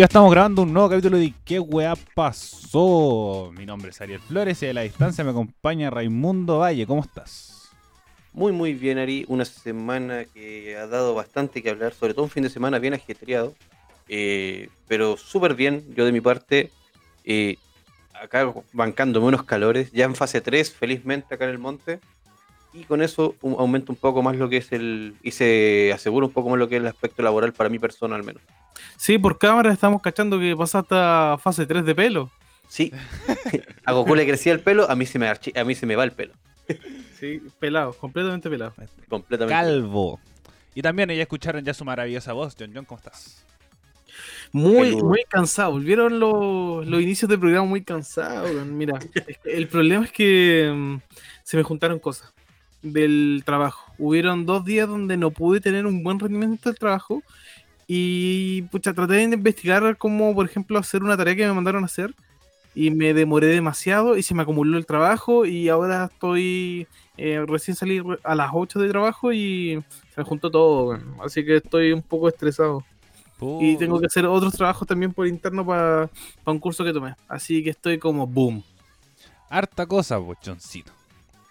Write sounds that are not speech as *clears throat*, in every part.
Ya estamos grabando un nuevo capítulo de ¿Qué weá pasó? Mi nombre es Ariel Flores y a la distancia me acompaña Raimundo Valle. ¿Cómo estás? Muy, muy bien, Ari. Una semana que ha dado bastante que hablar, sobre todo un fin de semana bien ajetreado, eh, pero súper bien. Yo de mi parte, eh, acá bancándome unos calores, ya en fase 3, felizmente acá en el monte, y con eso un- aumenta un poco más lo que es el. y se asegura un poco más lo que es el aspecto laboral para mi persona al menos. Sí, por cámara estamos cachando que pasaste a fase 3 de pelo. Sí, *laughs* a Goku le crecía el pelo, a mí se me, archi- a mí se me va el pelo. Sí, pelado, completamente pelado. Completamente. Calvo. Y también ya escucharon ya su maravillosa voz. John John, ¿cómo estás? Muy, Peludo. muy cansado. Volvieron los, los inicios del programa muy cansados. Mira, el problema es que mm, se me juntaron cosas del trabajo. Hubieron dos días donde no pude tener un buen rendimiento del trabajo. Y pucha, traté de investigar cómo, por ejemplo, hacer una tarea que me mandaron a hacer. Y me demoré demasiado y se me acumuló el trabajo. Y ahora estoy. eh, recién salí a las 8 de trabajo y se me juntó todo. weón. Así que estoy un poco estresado. Y tengo que hacer otros trabajos también por interno para un curso que tomé. Así que estoy como boom. Harta cosa, Johncito.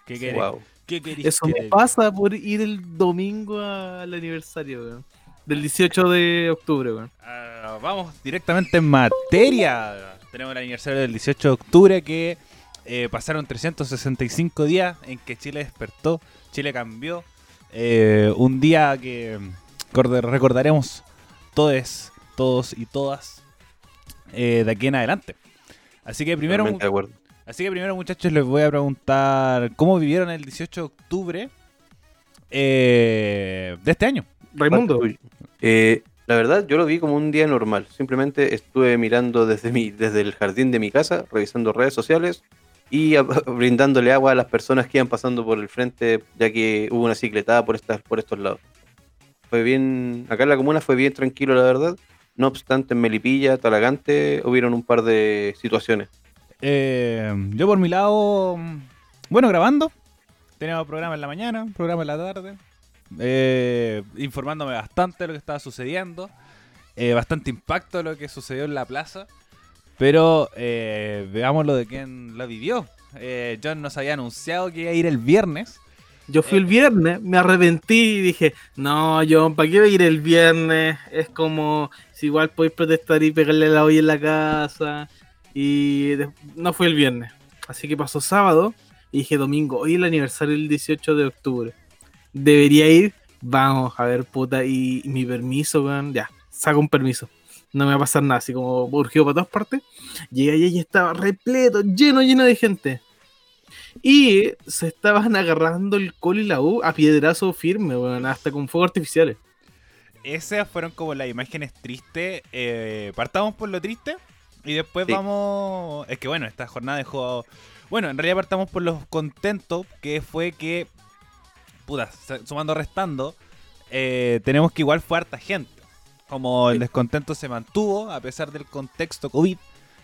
¿Qué querés? Wow. ¿Qué querés Eso que me te- pasa por ir el domingo al aniversario, weón. Del 18 de octubre, weón. Ah, vamos directamente en materia. Tenemos el aniversario del 18 de octubre que eh, pasaron 365 días en que Chile despertó, Chile cambió. Eh, un día que recordaremos todos, todos y todas eh, de aquí en adelante. Así que primero, Totalmente de acuerdo. Así que primero muchachos les voy a preguntar cómo vivieron el 18 de octubre eh, de este año. Raimundo. Eh, la verdad, yo lo vi como un día normal. Simplemente estuve mirando desde, mi, desde el jardín de mi casa, revisando redes sociales y a- *laughs* brindándole agua a las personas que iban pasando por el frente, ya que hubo una cicletada por, estas, por estos lados. Fue bien, acá en la comuna fue bien tranquilo, la verdad. No obstante, en Melipilla, Talagante, hubieron un par de situaciones. Eh, yo por mi lado, bueno, grabando. Teníamos programa en la mañana, programa en la tarde. eh, informándome bastante de lo que estaba sucediendo. eh, bastante impacto de lo que sucedió en la plaza. Pero eh, veamos lo de quién lo vivió. John nos había anunciado que iba a ir el viernes. yo fui el viernes, me arrepentí y dije, no, John, ¿para qué voy a ir el viernes? Es como si igual podéis protestar y pegarle la olla en la casa. Y no fui el viernes. Así que pasó sábado y dije domingo, hoy es el aniversario del 18 de octubre. Debería ir, vamos a ver, puta, y, mi permiso, weón, ya, saco un permiso. No me va a pasar nada, así como urgido para todas partes. Llegué allá y estaba repleto, lleno, lleno de gente. Y se estaban agarrando el col y la U a piedrazo firme, weón, hasta con fuegos artificiales. Esas fueron como las imágenes tristes. eh, partamos por lo triste y después Sí. vamos. Es que bueno, esta jornada dejó. Bueno, en realidad partamos por los contentos, que fue que. Puta, sumando restando, eh, tenemos que igual fue harta gente. Como el descontento se mantuvo a pesar del contexto COVID,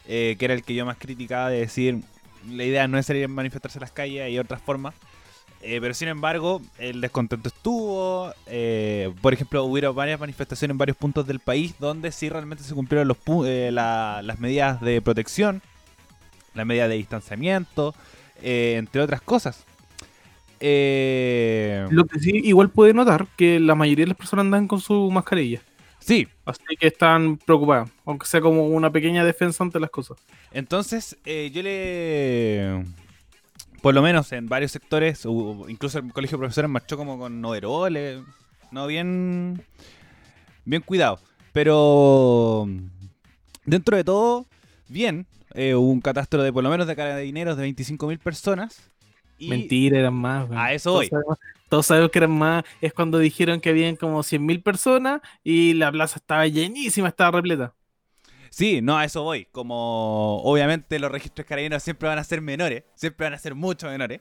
eh, que era el que yo más criticaba de decir. La idea no es salir a manifestarse en las calles, hay otras formas. Eh, pero sin embargo, el descontento estuvo. eh, por ejemplo, hubo varias manifestaciones en varios puntos del país donde sí realmente se cumplieron los eh, la- las medidas de protección, las medidas de distanciamiento, entre otras cosas. Eh, Lo que sí, igual puede notar que la mayoría de las personas andan con su mascarilla. sí, Así que están preocupadas, aunque sea como una pequeña defensa ante las cosas. entonces eh, yo le. Por lo menos en varios sectores, incluso el colegio de profesores marchó como con overoles, no bien. Bien cuidado. Pero. Dentro de todo, bien. eh, hubo un catastro de por lo menos de carabineros de 25.000 personas. Y Mentira, eran más. A eso Todos sabemos- Todos sabemos que eran más. Es cuando dijeron que habían como 100.000 personas y la plaza estaba llenísima, estaba repleta. Sí, no, a eso voy. Como obviamente los registros carabineros siempre van a ser menores, siempre van a ser mucho menores.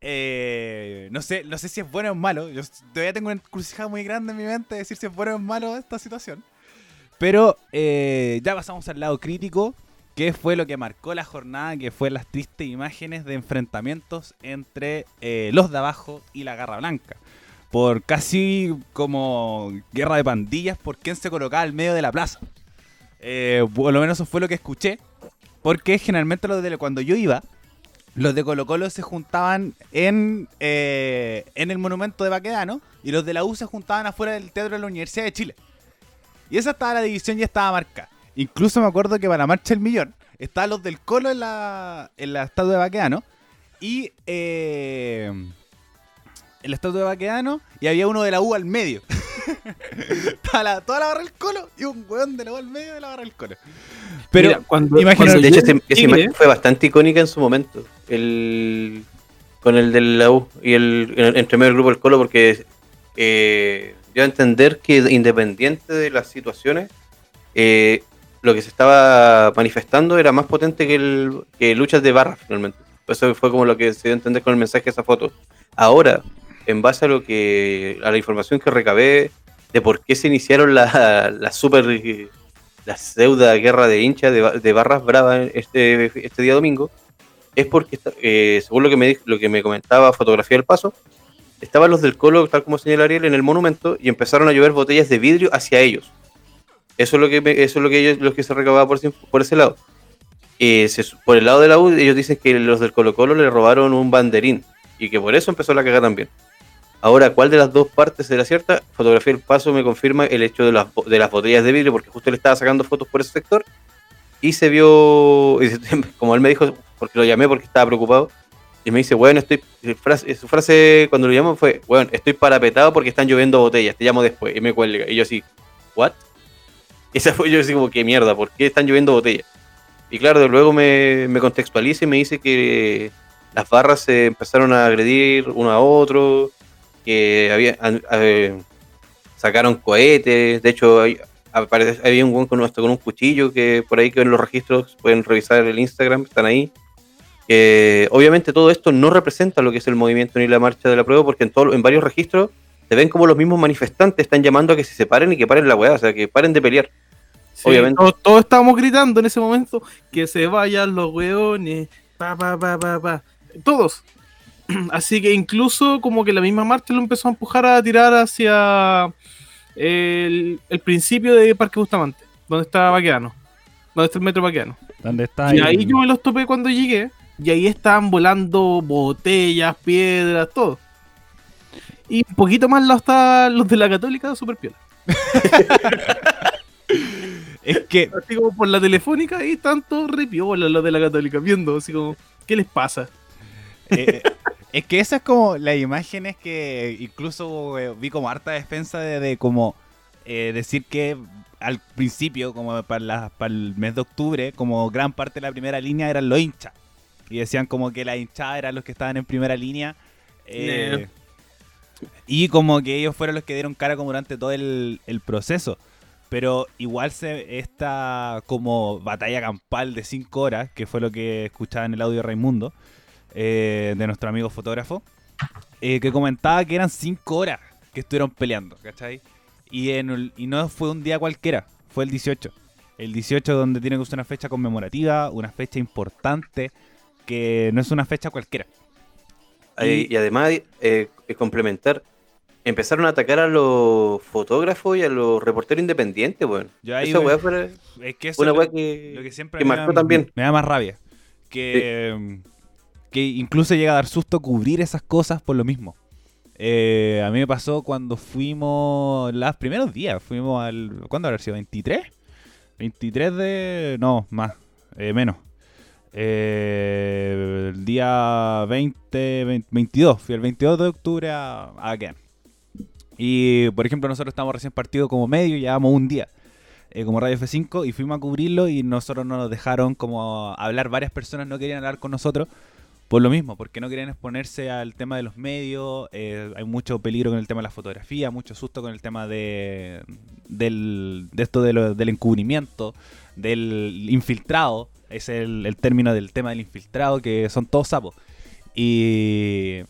Eh, no sé, no sé si es bueno o malo. Yo todavía tengo una encrucijada muy grande en mi mente de decir si es bueno o malo esta situación. Pero eh, ya pasamos al lado crítico, que fue lo que marcó la jornada, que fue las tristes imágenes de enfrentamientos entre eh, los de abajo y la Garra Blanca. Por casi como guerra de pandillas, por quién se colocaba al medio de la plaza. Eh, por lo menos eso fue lo que escuché. Porque generalmente los de cuando yo iba, los de Colo Colo se juntaban en, eh, en el monumento de Baquedano y los de la U se juntaban afuera del Teatro de la Universidad de Chile. Y esa estaba la división ya estaba marcada. Incluso me acuerdo que para la Marcha del Millón estaban los del Colo en la, en la estatua de Baquedano y eh, en la estatua de Baquedano y había uno de la U al medio. *laughs* *laughs* La- toda la barra del Colo y un weón de la al medio de la barra del Colo. Pero Mira, cuando, cuando de hecho, esa imagen fue bastante icónica en su momento. El, con el de la U y el, el- entre medio del grupo del Colo, porque eh, dio a entender que independiente de las situaciones, eh, lo que se estaba manifestando era más potente que, el, que luchas de barra finalmente. Eso fue como lo que se dio a entender con el mensaje de esa foto. Ahora, en base a lo que a la información que recabé de por qué se iniciaron la, la super la pseudo guerra de hinchas de, de barras bravas este, este día domingo es porque eh, según lo que me lo que me comentaba fotografía del paso estaban los del colo tal como señala Ariel en el monumento y empezaron a llover botellas de vidrio hacia ellos. Eso es lo que eso es lo que ellos lo que se recababa por, ese- por ese lado. Eh, por el lado de la U ellos dicen que los del Colo Colo le robaron un banderín y que por eso empezó la cagada también Ahora, ¿cuál de las dos partes era cierta? Fotografía del paso me confirma el hecho de las, de las botellas de vidrio, porque justo le estaba sacando fotos por ese sector y se vio, *laughs* y se- como él me dijo, porque lo llamé porque estaba preocupado, y me dice, bueno, estoy, frase, su frase cuando lo llamó fue, bueno, estoy parapetado porque están lloviendo botellas, te llamo después, y me cuelga. Y yo así, ¿what? *laughs* Esa fue yo así como, qué mierda, ¿por qué están lloviendo botellas? Y claro, luego me, me contextualiza y me dice que las barras se empezaron a agredir uno a otro, que había, eh, sacaron cohetes, de hecho hay- aparece, había un weón con, hasta con un cuchillo que por ahí que en los registros pueden revisar el Instagram, están ahí. Que obviamente todo esto no representa lo que es el movimiento ni la marcha de la prueba, porque en, todo, en varios registros se ven como los mismos manifestantes están llamando a que se separen y que paren la weá, o sea, que paren de pelear. Sí, obviamente. Todos, todos estábamos gritando en ese momento que se vayan los weones. Pa, pa, pa, pa, pa. Todos. *clears throat* Así que incluso como que la misma marcha lo empezó a empujar a tirar hacia el, el principio de Parque Bustamante, donde está Baqueano, donde está el metro Baqueano. ¿Dónde está? Y el- ahí yo me los topé cuando llegué. Y ahí estaban volando botellas, piedras, todo. Y un poquito más lado estaban los de la Católica, super piola. *laughs* Es que Así como por la telefónica, ahí están todos los de la Católica, viendo, así como, ¿qué les pasa? Eh, es que esas como las imágenes que incluso eh, vi como harta defensa de, de como eh, decir que al principio, como para, la- para el mes de octubre, como gran parte de la primera línea eran los hinchas. Y decían como que la hinchada eran los que estaban en primera línea. eh, Y como que ellos fueron los que dieron cara como durante todo el, el proceso. Pero igual se esta como batalla campal de 5 horas, que fue lo que escuchaba en el audio de Raimundo, eh, de nuestro amigo fotógrafo, eh, que comentaba que eran 5 horas que estuvieron peleando, ¿cachai? Y, en el- y no fue un día cualquiera, fue el 18. El 18 donde tiene que ser una fecha conmemorativa, una fecha importante, que no es una fecha cualquiera. Y, además, eh, complementar, empezaron a atacar a los fotógrafos y a los reporteros independientes, weón. Ahí Esa weá fue Es que eso una weá que, Lo que siempre que me marcó da, también. Me da más rabia. Que, que incluso llega a dar susto cubrir esas cosas por lo mismo. Eh, a mí me pasó cuando fuimos los primeros días. Fuimos al. ¿Cuándo habrá sido? ¿23? 23 de. No, más. eh, menos. Eh, el día 20, 20 22. Fui el 22 de octubre a, a Again. Y por ejemplo, nosotros estamos recién partido como medio, llevamos un día eh, como Radio F5 y fuimos a cubrirlo y nosotros no nos dejaron como hablar, varias personas no querían hablar con nosotros por lo mismo, porque no querían exponerse al tema de los medios, eh, hay mucho peligro con el tema de la fotografía, mucho susto con el tema de, esto del encubrimiento, del infiltrado, es el, término del tema del infiltrado, que son todos sapos. Y,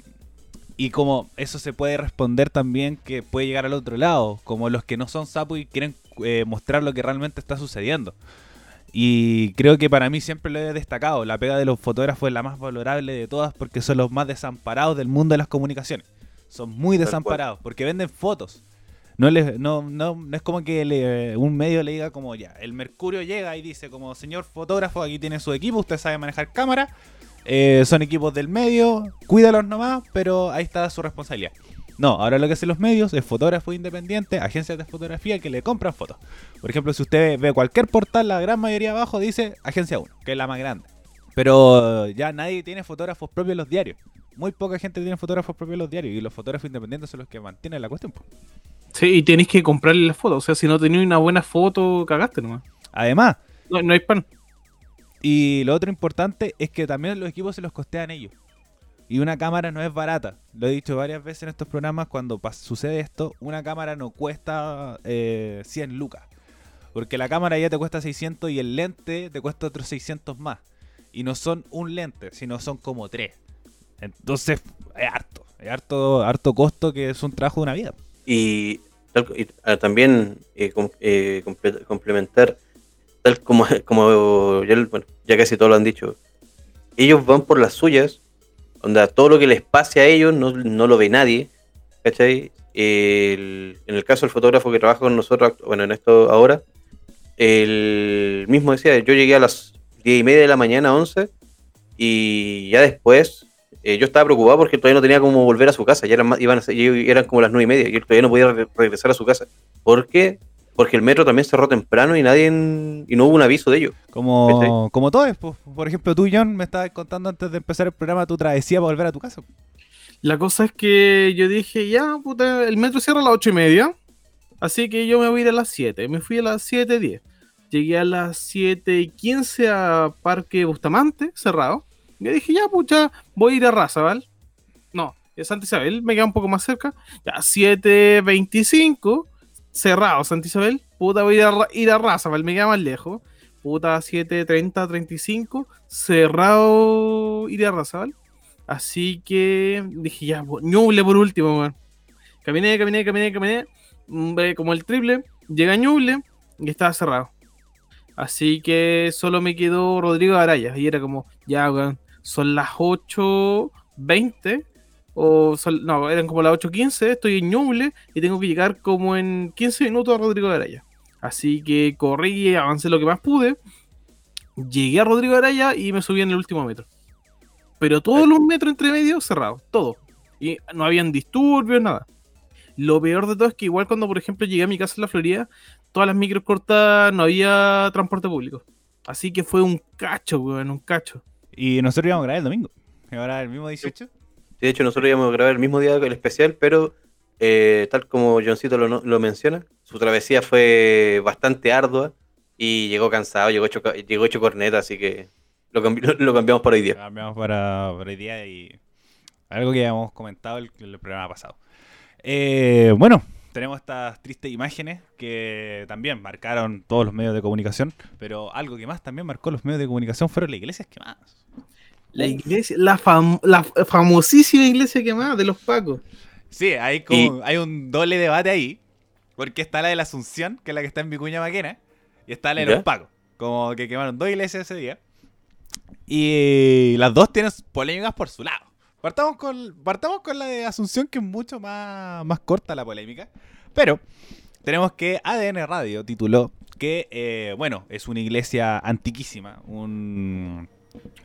y como eso se puede responder también que puede llegar al otro lado, como los que no son sapos y quieren eh, mostrar lo que realmente está sucediendo. Y creo que para mí siempre lo he destacado, la pega de los fotógrafos es la más valorable de todas porque son los más desamparados del mundo de las comunicaciones. Son muy desamparados porque venden fotos. No, le, no, no, no es como que le- un medio le diga como ya, el Mercurio llega y dice como señor fotógrafo, aquí tiene su equipo, usted sabe manejar cámara, eh, son equipos del medio, cuídalos nomás, pero ahí está su responsabilidad. No, ahora lo que hacen los medios es fotógrafo independiente, agencias de fotografía que le compran fotos. Por ejemplo, si usted ve cualquier portal, la gran mayoría abajo dice Agencia 1, que es la más grande. Pero ya nadie tiene fotógrafos propios en los diarios. Muy poca gente tiene fotógrafos propios en los diarios y los fotógrafos independientes son los que mantienen la cuestión. Sí, y tenéis que comprarle las fotos. O sea, si no tenéis una buena foto, cagaste nomás. Además, No, no hay pan. y lo otro importante es que también los equipos se los costean ellos. Y una cámara no es barata. Lo he dicho varias veces en estos programas cuando sucede esto. Una cámara no cuesta eh, 100 lucas. Porque la cámara ya te cuesta 600 y el lente te cuesta otros 600 más. Y no son un lente, sino son como tres. Entonces, es harto. Es harto, harto costo que es un trabajo de una vida. Y, ah, también eh, eh, comple- complementar, tal como, *laughs* como ya, ya casi todos lo han dicho, ellos van por las suyas, onda, todo lo que les pase a ellos no, no lo ve nadie, ¿cachai? En el caso del fotógrafo que trabaja con nosotros, bueno, en esto ahora, el mismo decía, yo llegué a las 10 y media de la mañana, 11, y ya después eh, yo estaba preocupado porque todavía no tenía cómo volver a su casa. Ya eran, iban a ser- eran como las nueve y media y él todavía no podía re- regresar a su casa. ¿Por qué? Porque el metro también cerró temprano y nadie en- y no hubo un aviso de ello. Como, como todo es. po. Por ejemplo, tú, John, me estabas contando antes de empezar el programa tu travesía para volver a tu casa. La cosa es que yo dije, ya, puta, el metro cierra a las ocho y media. Así que yo me voy a ir a las 7. Me fui a las 7.10. Llegué a las 7 y 15 a Parque Bustamante, cerrado. Y yo dije, ya, pucha, voy a ir a Razabal. No, es Santa Isabel, me queda un poco más cerca. Ya, 7.25, cerrado Santa Isabel. Puta, voy a ir a, Ra- ir a Razabal, me queda más lejos. Puta, 7.30, 35, cerrado ir a Razabal. Así que dije, ya, Ñuble por último, weón. Caminé, caminé, caminé, caminé. mm, Como el triple. Llega Ñuble y estaba cerrado. Así que solo me quedó Rodrigo Araya. Y era como, ya, weón, son las 8.20. O no, eran como las 8.15. Estoy en Ñuble y tengo que llegar como en 15 minutos a Rodrigo Araya. Así que corrí, avancé lo que más pude. Llegué a Rodrigo Araya y me subí en el último metro. Pero todos los metros entre medio cerrados, todo. Y no habían disturbios, nada. Lo peor de todo es que igual cuando, por ejemplo, llegué a mi casa en la Florida, todas las micros cortas, no había transporte público. Así que fue un cacho, weón, un cacho. Y nosotros íbamos a grabar el domingo. Ahora el mismo 18. De hecho, nosotros íbamos a grabar el mismo día el especial, pero eh, tal como Johncito lo, lo menciona, su travesía fue bastante ardua y llegó cansado, llegó hecho, llegó hecho corneta, así que lo, lo cambiamos para hoy día. Cambiamos para, para hoy día y algo que habíamos comentado el, el programa pasado. Eh, bueno, tenemos estas tristes imágenes que también marcaron todos los medios de comunicación, pero algo que más también marcó los medios de comunicación fueron las iglesias quemadas. La iglesia, la, fam- la famosísima iglesia quemada de los Pacos. Sí, hay, como, hay un doble debate ahí, porque está la de la Asunción, que es la que está en Vicuña Maquena, y está la de ¿Ya? los Pacos, como que quemaron dos iglesias ese día. Y las dos tienen polémicas por su lado. Partamos con, partamos con la de Asunción, que es mucho más, más corta la polémica. Pero tenemos que ADN Radio tituló que, eh, bueno, es una iglesia antiquísima, un,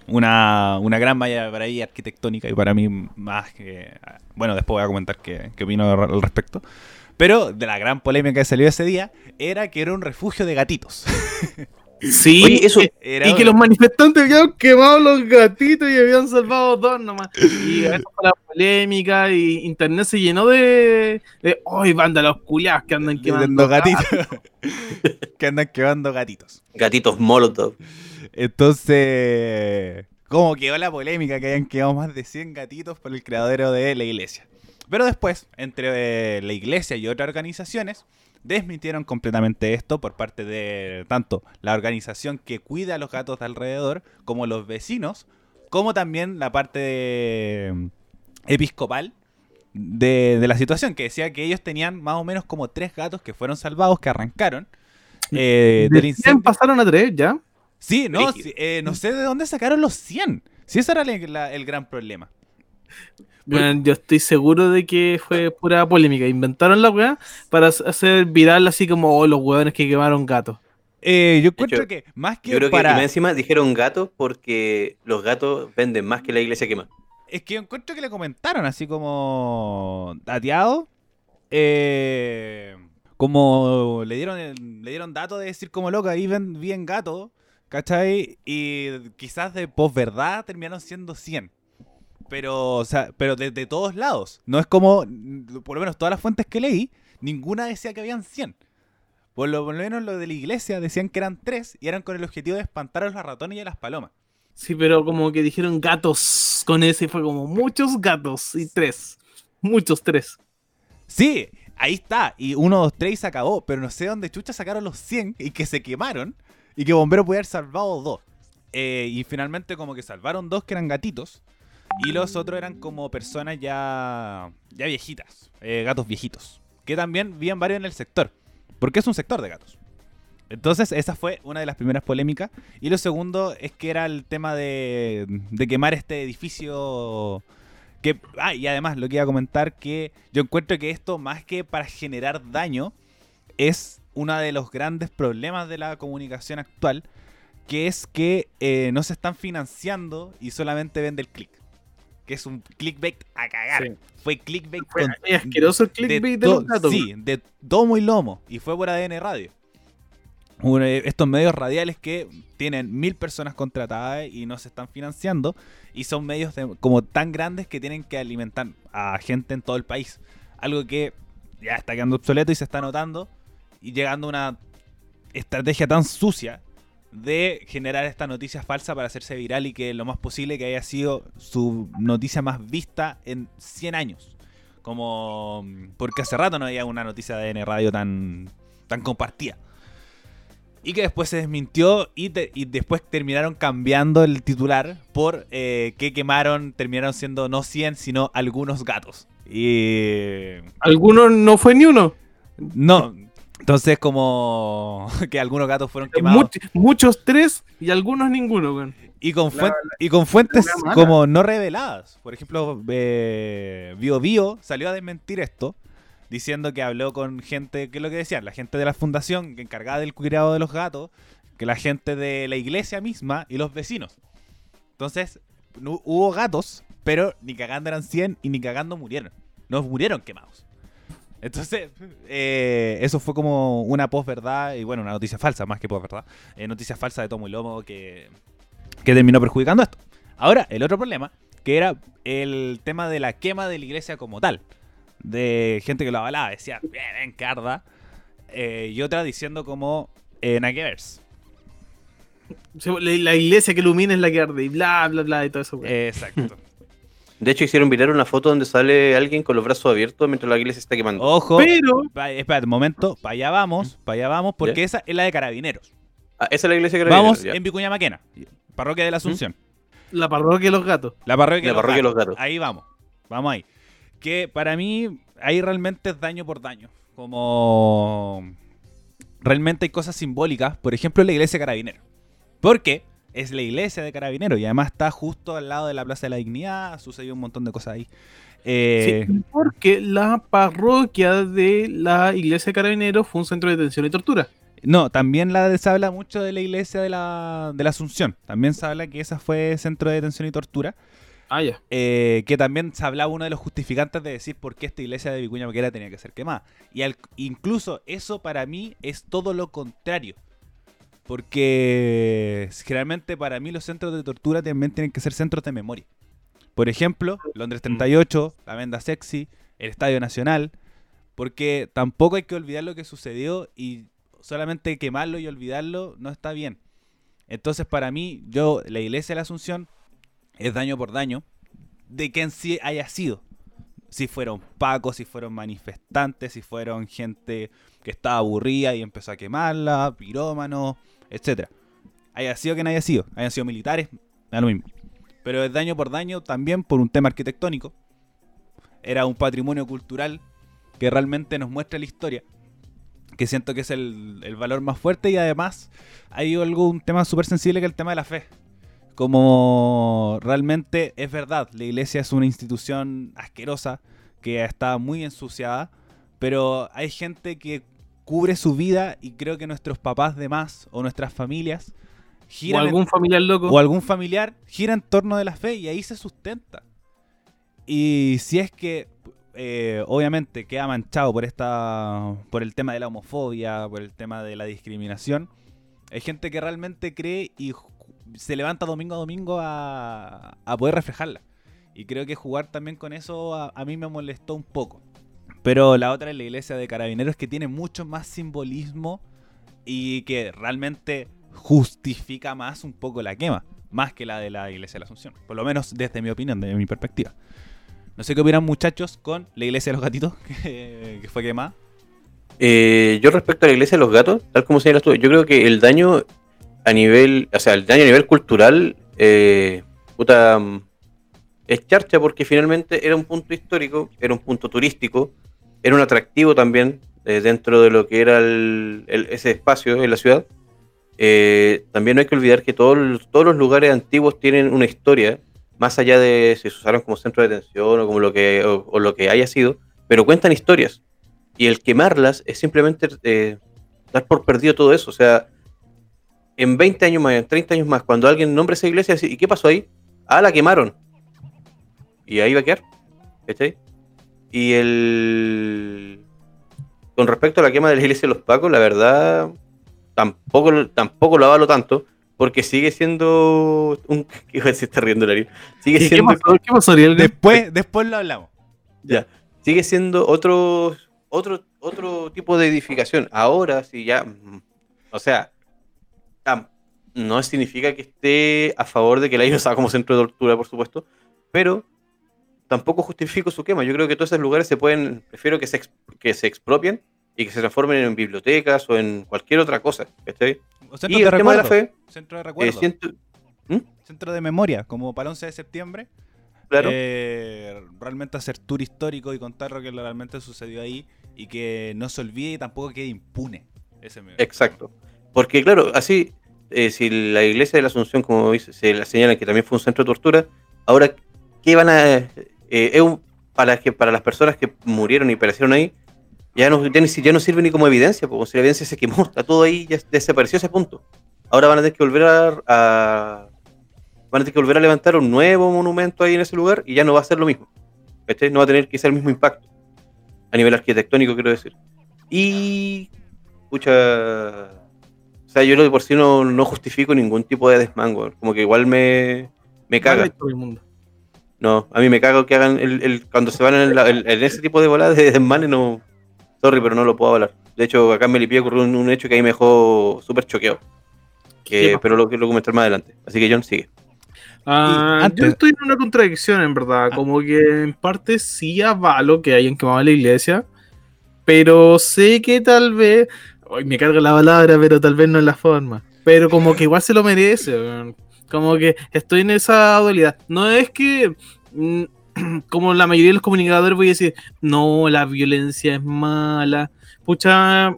una, una gran malla para ahí arquitectónica y para mí más que... Bueno, después voy a comentar qué, qué opino al respecto. Pero de la gran polémica que salió ese día era que era un refugio de gatitos. *laughs* Sí, Oye, eso- y- Era y que los manifestantes habían quemado los gatitos y habían salvado dos nomás. *laughs* Y esa fue la polémica y internet se llenó de. de ¡Ay, vándalos culiados que andan quemando! Gatitos. *laughs* que andan quemando gatitos. Gatitos Molotov. Entonces, ¿cómo quedó la polémica que hayan quedado más de 100 gatitos por el criadero de la iglesia? Pero después, entre eh, la iglesia y otras organizaciones, desmintieron completamente esto por parte de tanto la organización que cuida a los gatos de alrededor, como los vecinos, como también la parte de- episcopal de, de la situación, que decía que ellos tenían más o menos como tres gatos que fueron salvados, que arrancaron eh, De del 100 incendio. pasaron a tres ya. Sí, no, sí, eh, no sé de dónde sacaron los 100. Sí, ese era el, la- el gran problema. Weón, yo estoy seguro de que fue pura polémica. Inventaron la weá para hacer viral así como oh, los hueones que quemaron gatos. Eh, yo encuentro hecho, que más que Yo creo que para... encima dijeron gatos porque los gatos venden más que la iglesia quema. Es que yo encuentro que le comentaron así como dateado. eh, como le dieron el- le dieron datos de decir como loca, ahí ven bien gato, ¿cachai? Y quizás de posverdad terminaron siendo 100. Pero, o sea, pero de, de todos lados. No es como, por lo menos todas las fuentes que leí, ninguna decía que habían 100. Por lo, por lo menos lo de la iglesia decían que eran 3 y eran con el objetivo de espantar a los ratones y a las palomas. Sí, pero como que dijeron gatos con ese fue como muchos gatos y tres. Muchos tres. Sí, ahí está. Y 1, 2, 3 y se acabó. Pero no sé dónde chucha sacaron los 100 y que se quemaron. Y que Bombero puede haber salvado dos. Eh, y finalmente como que salvaron dos que eran gatitos. Y los otros eran como personas ya, ya viejitas. eh, gatos viejitos. Que también vivían varios en el sector. Porque es un sector de gatos. Entonces, esa fue una de las primeras polémicas. Y lo segundo es que era el tema de, de quemar este edificio. Que, ah, y además lo que iba a comentar que yo encuentro que esto, más que para generar daño, es uno de los grandes problemas de la comunicación actual. Que es que eh, no se están financiando y solamente vende el click. Que es un clickbait a cagar. Sí. Fue clickbait Fue con asqueroso el clickbait de, to- los. Sí, de tomo y lomo. Y fue por ADN Radio. Un- eh, Estos medios radiales que tienen mil personas contratadas y no se están financiando. Y son medios de- como tan grandes que tienen que alimentar a gente en todo el país. Algo que ya está quedando obsoleto y se está notando. Y llegando a una estrategia tan sucia de generar esta noticia falsa para hacerse viral y que lo más posible que haya sido su noticia más vista en 100 años. Como porque hace rato no había una noticia de N Radio tan, tan compartida. Y que después se desmintió y, te- y después terminaron cambiando el titular por eh, que quemaron, terminaron siendo no 100, sino algunos gatos. Y Algunos no fue ni uno. no, entonces como *laughs* que algunos gatos fueron quemados. Much- muchos tres y algunos ninguno, weón. Y con, La- y con fuentes como no reveladas. Por ejemplo, eh, Bio Bio salió a desmentir esto, diciendo que habló con gente, que es lo que decían, la gente de la fundación encargada del cuidado de los gatos, que la gente de la iglesia misma y los vecinos. Entonces, no- hubo gatos, pero ni cagando eran 100 y ni cagando murieron. No murieron quemados. Entonces, *laughs* eh, eso fue como una posverdad y bueno, una noticia falsa, más que posverdad. Eh, noticia falsa de Tomo y Lomo que, que terminó perjudicando esto. Ahora, el otro problema, que era el tema de la quema de la iglesia como tal. De gente que lo avalaba, decía, bien, carda. Eh, y otra diciendo como, eh, nada que ver. Se- La, iglesia que ilumina es la que arde y bla, bla, bla y todo eso. Eh, exacto. De hecho, hicieron virar una foto donde sale alguien con los brazos abiertos mientras la iglesia está quemando. Ojo, Pero, espérate un momento, para allá vamos, para allá vamos, porque esa es la de carabineros. Ah, esa es la iglesia que Vamos ya. en Vicuña Maquena, parroquia de la Asunción. la parroquia de los gatos. La parroquia, La parroquia de los gatos. Ahí vamos. Vamos ahí. Que para mí, ahí realmente es daño por daño. Como. Realmente hay cosas simbólicas. Por ejemplo, la iglesia de Carabinero. Porque es la iglesia de Carabinero. Y además está justo al lado de la Plaza de la Dignidad. Sucedió un montón de cosas ahí. Eh, Sí, porque la parroquia de la iglesia de carabineros fue un centro de detención y tortura. No, también la, se habla mucho de la iglesia de la, de la Asunción. También se habla que esa fue centro de detención y tortura. Ah, ya. eh, que también se hablaba uno de los justificantes de decir por qué esta iglesia de Vicuña Maquena tenía que ser quemada. Y al- incluso eso para mí es todo lo contrario. Porque generalmente para mí los centros de tortura también tienen que ser centros de memoria. Por ejemplo, Londres 38, la Venda Sexy, el Estadio Nacional. Porque tampoco hay que olvidar lo que sucedió y solamente quemarlo y olvidarlo no está bien. Entonces para mí, yo, la iglesia de la Asunción es daño por daño de quien sí haya sido. Si fueron pacos, si fueron manifestantes, si fueron gente que estaba aburrida y empezó a quemarla, pirómanos, etcétera. Haya sido quien haya sido, hayan sido militares, da lo mismo. Pero es daño por daño también por un tema arquitectónico. Era un patrimonio cultural que realmente nos muestra la historia. Que siento que es el, valor más fuerte y además hay algo, un tema súper sensible que es el tema de la fe como realmente es verdad, la iglesia es una institución asquerosa que está muy ensuciada, pero hay gente que cubre su vida y creo que nuestros papás de más o nuestras familias O giran en- algún familiar loco. o algún familiar gira en torno de la fe y ahí se sustenta. Y si es que eh, obviamente queda manchado por esta por el tema de la homofobia, por el tema de la discriminación, hay gente que realmente cree y se levanta domingo a domingo a, a poder reflejarla. Y creo que jugar también con eso a, a mí me molestó un poco. Pero la otra es la iglesia de carabineros que tiene mucho más simbolismo y que realmente justifica más un poco la quema, más que la de la iglesia de la Asunción. Por lo menos desde mi opinión, desde mi perspectiva. No sé qué opinan muchachos con la iglesia de los gatitos, *laughs* que, fue quemada. Eh, yo respecto a la iglesia de los gatos, tal como señalas tú, yo creo que el daño a nivel, o sea, el daño a nivel cultural, eh, puta, mm, es charcha porque finalmente era un punto histórico, era un punto turístico, era un atractivo también eh, dentro de lo que era ese espacio en la ciudad. Eh, también no hay que olvidar que todos, los- todos los lugares antiguos tienen una historia, más allá de si se usaron como centro de detención o como lo que, o- lo que haya sido, pero cuentan historias. Y el quemarlas es simplemente eh, dar por perdido todo eso. O sea, en 20 años más, en 30 años más, cuando alguien nombre esa iglesia, ¿y qué pasó ahí? Ah, la quemaron. Y ahí va a quedar. ¿Cachai? Y el. Con respecto a la quema de la iglesia de los Pacos, la verdad, tampoco, tampoco lo avalo tanto, porque sigue siendo un. *laughs* ¿Qué decir? Está riendo Larry. Sigue ¿Qué, siendo. pasó? ¿Qué pasó, Ariel? Después, después lo hablamos. Ya. Sigue siendo otro, otro, otro tipo de edificación. Ahora sí ya. O sea, no significa que esté a favor de que la isla sea como centro de tortura, por supuesto. Pero tampoco justifico su quema. Yo creo que todos esos lugares se pueden. Prefiero que se, que se expropien y que se transformen en bibliotecas o en cualquier otra cosa. ¿cachai? O centro Y de el tema de la recuerdo. fe, Centro de eh, recuerdo. siento. Centro de memoria, como para el 11 de septiembre. Claro. eh, realmente hacer tour histórico y contar lo que realmente sucedió ahí y que no se olvide y tampoco quede impune. Ese Exacto. Porque, claro, así, eh, si la iglesia de la Asunción, como dice, se la señala que también fue un centro de tortura, ahora, ¿qué van a. eh, es un- para, que, para las personas que murieron y perecieron ahí, ya no, ya, ya no sirve ni como evidencia, porque si la evidencia se quemó, está todo ahí, ya desapareció ese punto. Ahora van a tener que volver a, a- van a tener que volver a levantar un nuevo monumento ahí en ese lugar y ya no va a ser lo mismo. ¿cachai? No va a tener quizá el mismo impacto. A nivel arquitectónico, quiero decir. Y. Pucha. O sea, yo lo de por sí no, no justifico ningún tipo de desmango. Como que igual me, me caga. El mundo. No, a mí me caga que hagan el, el- cuando se van en, la- en- en ese tipo de voladas de desmanes, no. Sorry, pero no lo puedo hablar. De hecho, acá en Melipilla ocurrió un, un hecho que ahí me dejó súper choqueado. ¿Qué Que, pasó? pero lo quiero comentar más adelante. Así que John sigue. Y antes- Yo estoy en una contradicción, en verdad. Ah. Como que en parte sí avalo que hayan quemado la iglesia, pero sé que tal vez. Hoy me carga la palabra, pero tal vez no es la forma. Pero como que igual se lo merece. Como que estoy en esa dualidad. No es que. mm, *clears throat* Como la mayoría de los comunicadores voy a decir, no, la violencia es mala. Pucha,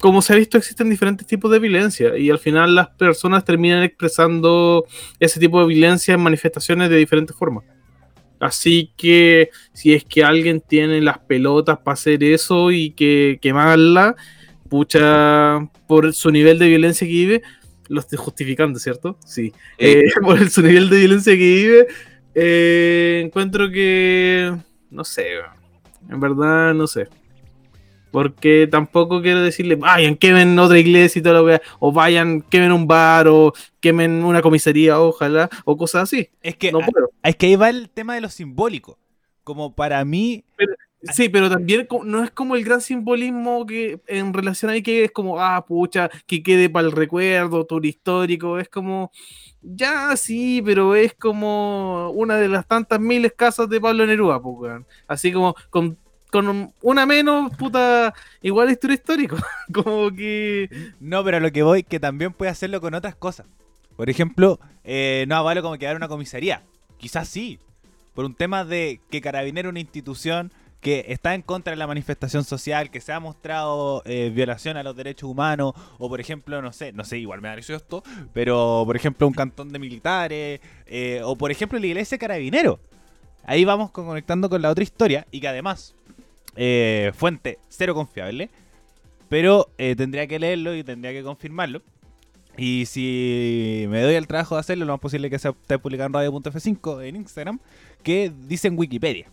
como se ha visto, existen diferentes tipos de violencia y al final las personas terminan expresando ese tipo de violencia en manifestaciones de diferentes formas. Así que si es que alguien tiene las pelotas para hacer eso y que quemarla, pucha, por su nivel de violencia que vive, lo estoy justificando, ¿cierto? Sí. Eh, *laughs* por su nivel de violencia que vive, eh, encuentro que, no sé, en verdad no sé. Porque tampoco quiero decirle, vayan, quemen otra iglesia y toda la wea, o vayan, quemen un bar, o quemen una comisaría, ojalá, o cosas así. Es que, No a- puedo. es que ahí va el tema de lo simbólico. Como para mí, Sí, pero también no es como el gran simbolismo que en relación ahí que es como, ah, pucha, que quede para el recuerdo, tour histórico, es como, ya sí, pero es como una de las tantas miles casas de Pablo Neruda, pues. Así como con, con una menos, puta, igual es tour histórico, *laughs* como que... no, pero a lo que voy, que también puede hacerlo con otras cosas. Por ejemplo, eh, no avalo como quedar una comisaría. Quizás sí. Por un tema de que Carabinero es una institución que está en contra de la manifestación social, que se ha mostrado eh, violación a los derechos humanos, o por ejemplo, no sé, no sé, igual me da esto, pero por ejemplo un cantón de militares, eh, o por ejemplo la iglesia carabinero. Ahí vamos conectando con la otra historia y que además, eh, fuente cero confiable, pero tendría que leerlo y tendría que confirmarlo. Y si me doy el trabajo de hacerlo, lo más posible que se esté publicado en radio.f5 en Instagram, que dice en Wikipedia.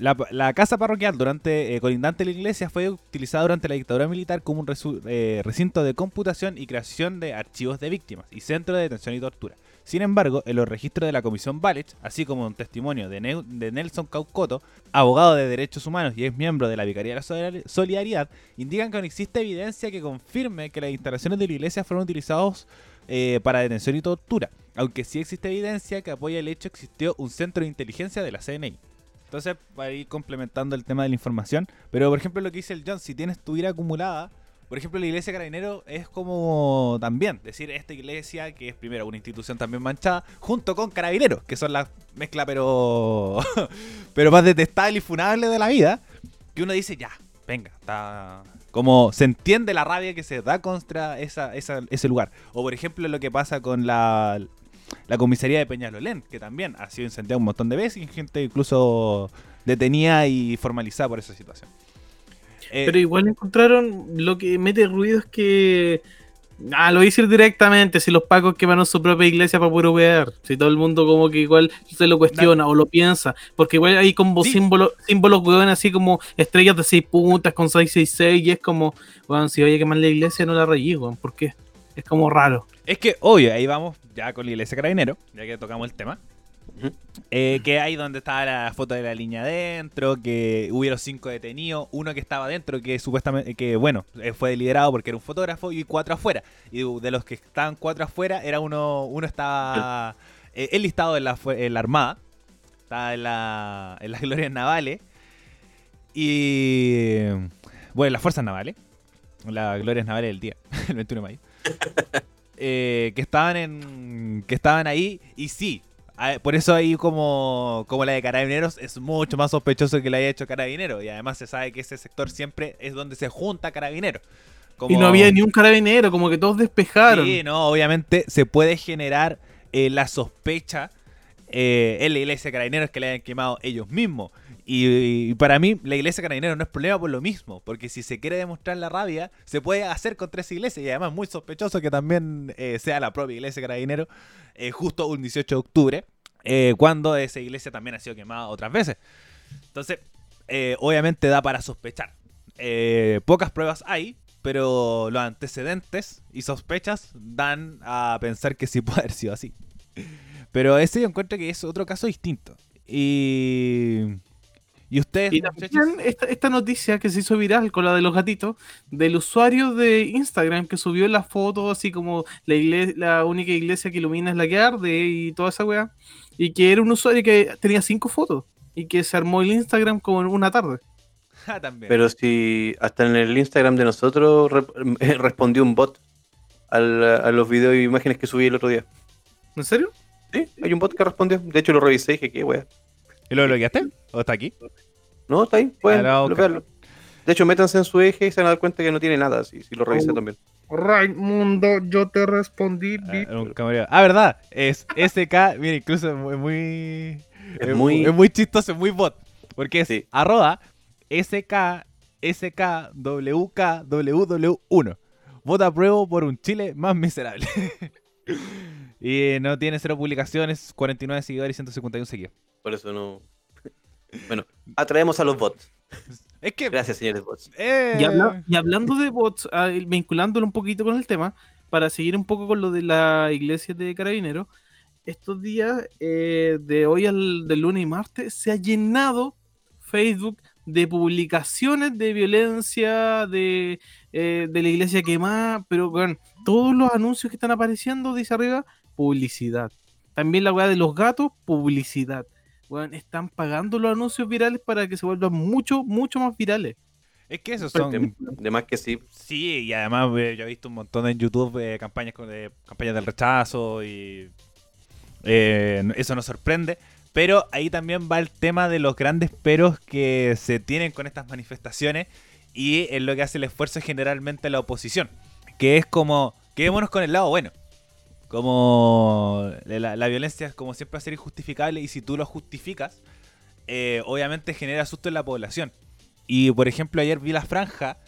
La, casa parroquial durante eh, colindante de la iglesia fue utilizada durante la dictadura militar como un eh, recinto de computación y creación de archivos de víctimas y centro de detención y tortura. Sin embargo, en los registros de la Comisión Balech, así como un testimonio de, Nelson Caucoto, abogado de derechos humanos y ex miembro de la Vicaría de la Solidaridad, indican que no existe evidencia que confirme que las instalaciones de la iglesia fueron utilizados eh, para detención y tortura, aunque sí existe evidencia que apoya el hecho que existió un centro de inteligencia de la CNI. Entonces, para ir complementando el tema de la información. Pero, por ejemplo, lo que dice el John, si tienes tu ira acumulada, por ejemplo, la iglesia carabinero es como también decir esta iglesia, que es primero una institución también manchada, junto con carabineros, que son la mezcla, pero, *laughs* pero más detestable y funable de la vida, que uno dice, ya, venga, está. Como se entiende la rabia que se da contra esa, ese lugar. O por ejemplo lo que pasa con la, la comisaría de Peñalolén, que también ha sido incendiada un montón de veces y gente incluso detenida y formalizada por esa situación. Eh, Pero igual encontraron, lo que mete ruido es que... Ah, lo voy a decir directamente, si los pacos quemaron su propia iglesia para poder ver, si todo el mundo como que igual se lo cuestiona o lo piensa, porque igual hay como símbolos, símbolos, weón, así como estrellas de seis puntas con 666 y es como, weón, si vaya a quemar la iglesia no la rayé, weón, ¿por qué? Es como raro. Es que, obvio, ahí vamos ya con la iglesia carabinero, ya que tocamos el tema. Eh, que ahí donde estaba la foto de la línea adentro, que hubieron cinco detenidos, uno que estaba adentro, que supuestamente, que bueno, eh, fue liderado porque era un fotógrafo, y cuatro afuera. Y de los que estaban cuatro afuera, era uno, uno estaba eh, el listado en la, en la Armada, estaba en, la, en las *laughs* glorias navales, y bueno, en las fuerzas navales, las glorias navales del día, *laughs* el 21 de mayo. *laughs* Eh, que estaban en que estaban ahí y sí por eso ahí como, como la de Carabineros es mucho más sospechoso que la haya hecho Carabineros y además se sabe que ese sector siempre es donde se junta Carabineros y no había ni un carabinero, como que todos despejaron. Sí, no, obviamente se puede generar eh, la sospecha eh, en la iglesia de carabineros que le hayan quemado ellos mismos. Y, para mí, la iglesia carabinero no es problema por lo mismo, porque si se quiere demostrar la rabia, se puede hacer contra esa iglesia. Y además, muy sospechoso que también eh, sea la propia iglesia carabinero, eh, justo un 18 de octubre, eh, cuando esa iglesia también ha sido quemada otras veces. Entonces, obviamente da para sospechar. pocas pruebas hay, pero los antecedentes y sospechas dan a pensar que sí puede haber sido así. Pero ese yo encuentro que es otro caso distinto. Y y ustedes. esta, noticia que se hizo viral con la de los gatitos, del usuario de Instagram que subió la foto así como la, iglesia, la única iglesia que ilumina es la que arde y toda esa weá. Y que era un usuario que tenía cinco fotos y que se armó el Instagram como en una tarde. *laughs* Ah, Pero si hasta en el Instagram de nosotros respondió un bot a los videos e imágenes que subí el otro día. ¿En serio? Sí, hay un bot que respondió. De hecho, lo revisé y dije, qué wea. ¿Y lo bloqueaste? ¿O está aquí? No, está ahí, pueden bloquearlo. De hecho, métanse en su eje y se van a dar cuenta que no tiene nada, si, si lo revisé oh, también. Raimundo, yo te respondí. Ah, ah, verdad, es SK, mira, incluso es muy... Es, muy... Es muy chistoso, es muy bot. Porque es sí. arroba SK, SKWKWW1. Vota pruebo por un Chile más miserable. *laughs* y no tiene cero publicaciones, 49 seguidores y 151 seguidores. Por eso no. Bueno, atraemos a los bots. Es que. Gracias, señores bots. Eh, y, hablando de bots, ah, vinculándolo un poquito con el tema, para seguir un poco con lo de la iglesia de Carabineros, estos días, eh, de hoy al del lunes y martes, se ha llenado Facebook de publicaciones de violencia, de, eh, de la iglesia quemada, pero bueno, todos los anuncios que están apareciendo, dice arriba, publicidad. También la weá de los gatos, publicidad están pagando los anuncios virales para que se vuelvan mucho, mucho más virales. Es que esos son. De más que sí. Sí, y además eh, yo he visto un montón en YouTube de campañas, de campañas del rechazo y. Eh, eso nos sorprende. Pero ahí también va el tema de los grandes peros que se tienen con estas manifestaciones y es lo que hace el esfuerzo generalmente la oposición. Que es como, quedémonos con el lado bueno. Como la, la violencia, como siempre, va a ser injustificable y si tú lo justificas, eh, obviamente genera susto en la población. Y por ejemplo, ayer vi la franja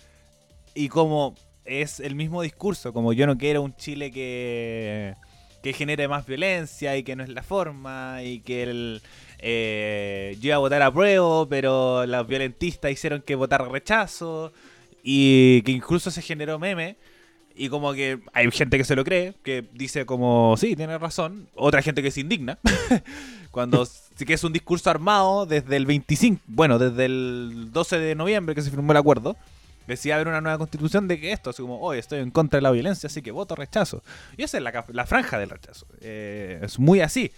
y como es el mismo discurso, como yo no quiero un Chile que, que genere más violencia y que no es la forma y que el, eh, yo iba a votar a prueba, pero los violentistas hicieron que votar rechazo y que incluso se generó meme. Y como que hay gente que se lo cree, que dice como, sí, tiene razón. Otra gente que se indigna. *laughs* Cuando sí que es un discurso armado desde el 25, bueno, desde el 12 de noviembre que se firmó el acuerdo. Decía haber una nueva constitución de que esto, así como, hoy estoy en contra de la violencia, así que voto rechazo. Y esa es la, la franja del rechazo. Eh, es muy así.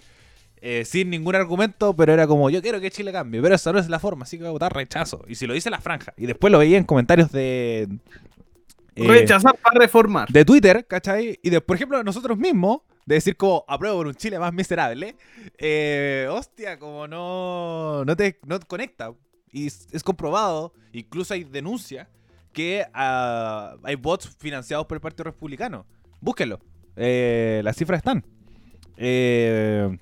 Eh, sin ningún argumento, pero era como, yo quiero que Chile cambie, pero esa no es la forma, así que voy a votar rechazo. Y si lo dice la franja, y después lo veía en comentarios de, eh, Rechazar para reformar. de Twitter, ¿cachai? Y de, por ejemplo, nosotros mismos, de decir como apruebo por un Chile más miserable, eh, hostia, como no, no te no te conecta. Y es, es comprobado, incluso hay denuncias, que ah, hay bots financiados por el Partido Republicano. Búsquenlo. Eh, las cifras están. Eh,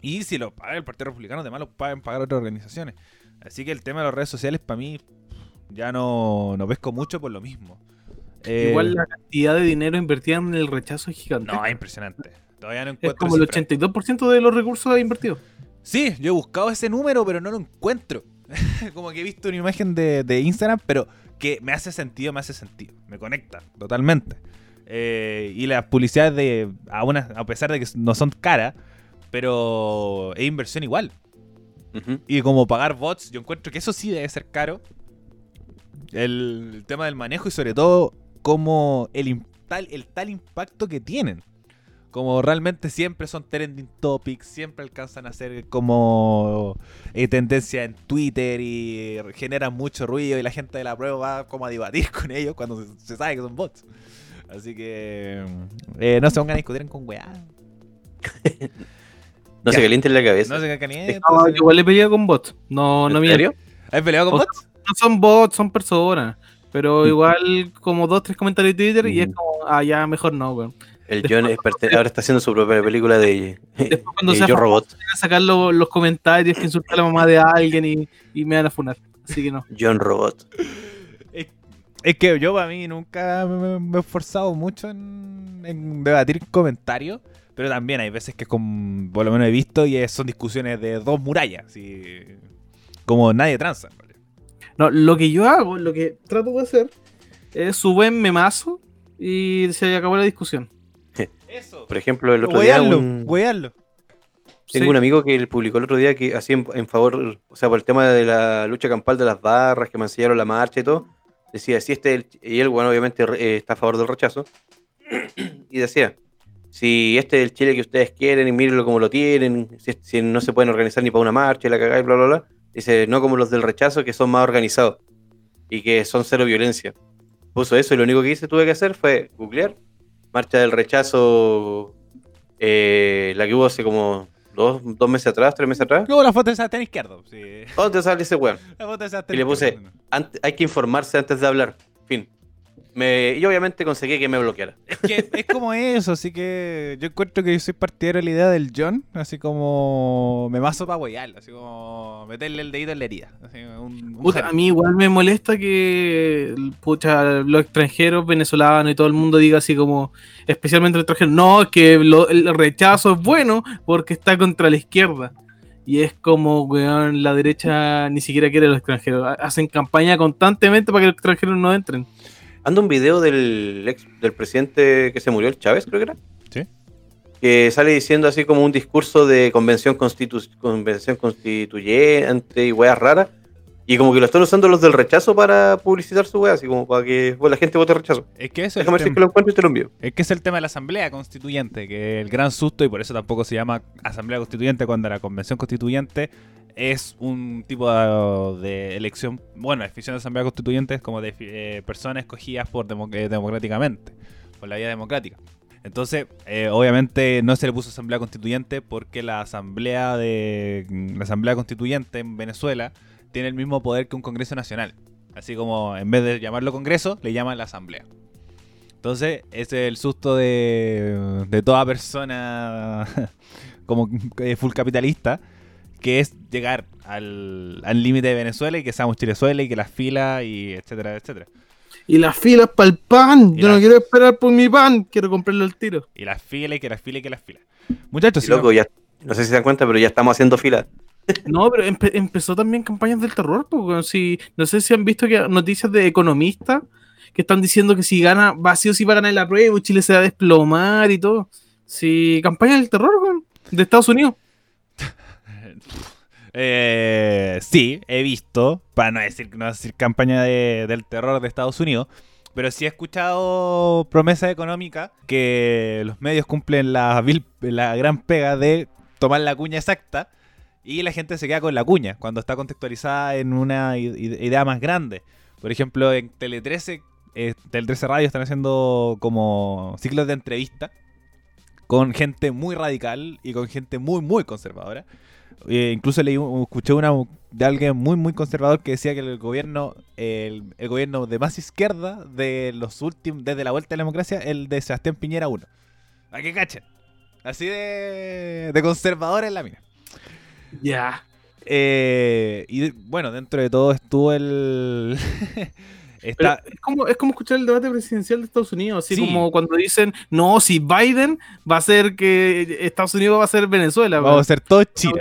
y si lo paga el Partido Republicano, además lo pueden pagar otras organizaciones. Así que el tema de las redes sociales, para mí, ya no, no pesco mucho por lo mismo. Eh, Igual la cantidad de dinero invertida en el rechazo es gigante. No, es impresionante. Todavía no es encuentro. como el cifras. 82% de los recursos invertidos. Sí, yo he buscado ese número, pero no lo encuentro. *laughs* como que he visto una imagen de, de Instagram, pero que me hace sentido, me hace sentido. Me conecta totalmente. Eh, y las publicidades de. A, una- a pesar de que no son caras, pero es inversión igual. Y como pagar bots, yo encuentro que eso sí debe ser caro. El, el tema del manejo y sobre todo como el, tal, el tal impacto que tienen. Como realmente siempre son trending topics, siempre alcanzan a ser como eh, tendencia en Twitter y generan mucho ruido y la gente de la prueba va como a debatir *laughs* con ellos cuando se, se sabe que son bots. Así que eh, no se pongan a discutir con weá. *laughs* No Ya. se calienten la cabeza. No se. No, yo igual le peleado con bots. No, no ¿En serio? ¿Has peleado con O sea, bots? No son bots, son personas. Pero igual como dos, tres comentarios de Twitter y es Mm. como, ah, ya, mejor no, weón. El John es parte- ahora está haciendo su propia película de Después cuando eh, sea Yo famoso, Robot. van a sacar lo- los comentarios que insulta a la mamá de alguien y, y me van a funar. Así que no. John Robot. Es, es que yo para mí nunca me, me he esforzado mucho en, en debatir comentarios, pero también hay veces que con, por lo menos he visto y es- son discusiones de dos murallas, y como nadie transa. en realidad. No, lo que yo hago, lo que trato de hacer, es su buen memazo y se acabó la discusión. Eso. Por ejemplo, el otro día Wearlo, un- wearlo. tengo Sí. un amigo que publicó el otro día que hacía en, en favor, o sea, por el tema de la lucha campal de las barras, que mancillaron la marcha y todo, decía, si este, es el- y él, bueno, obviamente eh, está a favor del rechazo, *clears throat* y decía, si este es el Chile que ustedes quieren y mírenlo como lo tienen, si, si no se pueden organizar ni para una marcha y la cagada y bla, bla, bla, dice, no como los del rechazo que son más organizados y que son cero violencia. Puso eso y lo único que hice tuve que hacer fue googlear marcha del rechazo, eh, la que hubo hace como dos, dos meses atrás, tres meses atrás. Luego la foto de Sebastián Izquierdo. Sí. ¿Dónde sale ese weón? La foto de Y le puse- hay que informarse antes de hablar. Fin. Me, y obviamente conseguí que me bloqueara. Es que es como eso, así que yo encuentro que yo soy partidario de la idea del John, así como me mazo para huearlo, así como meterle el dedito en la herida. así, un- un Puta, a mí igual me molesta que pucha, los extranjeros, venezolanos y todo el mundo diga así como, especialmente los extranjeros, no, es que lo- el rechazo es bueno porque está contra la izquierda. Y es como, weón, la derecha ni siquiera quiere a los extranjeros. Ha- Hacen campaña constantemente para que los extranjeros no entren. Anda un video del ex, del presidente que se murió, el Chávez, creo que era. Sí. Que sale diciendo así como un discurso de convención, constitu convención constituyente y weas raras. Y como que lo están usando los del rechazo para publicitar su wea, así como para que bueno, la gente vote rechazo. Es que eso es el tema. que lo encuentro y te lo envío. Es que es el tema de la asamblea constituyente, que el gran susto, y por eso tampoco se llama asamblea constituyente cuando la convención constituyente es un tipo de, elección, bueno, definición de asamblea constituyente es como de eh, personas escogidas por demo- eh, democráticamente, por la vía democrática. Entonces, eh, obviamente no se le puso asamblea constituyente porque la asamblea de la asamblea constituyente en Venezuela tiene el mismo poder que un Congreso Nacional. Así como en vez de llamarlo Congreso, le llaman la asamblea. Entonces, ese es el susto de, de toda persona *laughs* como full capitalista, que es llegar al al límite de Venezuela y que seamos Chilezuela y que las filas y etcétera, etcétera. Y las filas para el pan. Y Yo la- no quiero esperar por mi pan. Quiero comprarlo al tiro. Y las filas y que las filas y que las filas. Muchachos, Y si no- loco, ya, no sé si se dan cuenta, pero ya estamos haciendo fila. *laughs* No, pero empe- empezó también campañas del terror. Porque si, no sé si han visto que noticias de economistas que están diciendo que si gana, va sí o sí va a ganar la prueba, y Chile se va a desplomar y todo. Sí, campaña del terror, weón, de Estados Unidos. Eh, sí, he visto, para no decir, no decir campaña de- del terror de Estados Unidos, pero sí he escuchado promesa económica que los medios cumplen la, la gran pega de tomar la cuña exacta y la gente se queda con la cuña cuando está contextualizada en una idea más grande. Por ejemplo, en Tele 13, eh, Tele 13 Radio están haciendo como ciclos de entrevista con gente muy radical y con gente muy, muy conservadora. Eh, incluso leí, escuché una de alguien muy muy conservador que decía que el gobierno el, el gobierno de más izquierda de los últimos desde la vuelta de la democracia el de Sebastián Piñera 1 a que cachen así de, de conservador en la mina. Ya. Eh, y bueno dentro de todo estuvo el *laughs* está es, como, es como escuchar el debate presidencial de Estados Unidos, así Sí. como cuando dicen, no, si Biden va a ser que Estados Unidos va a ser Venezuela. vamos a ser todos chinos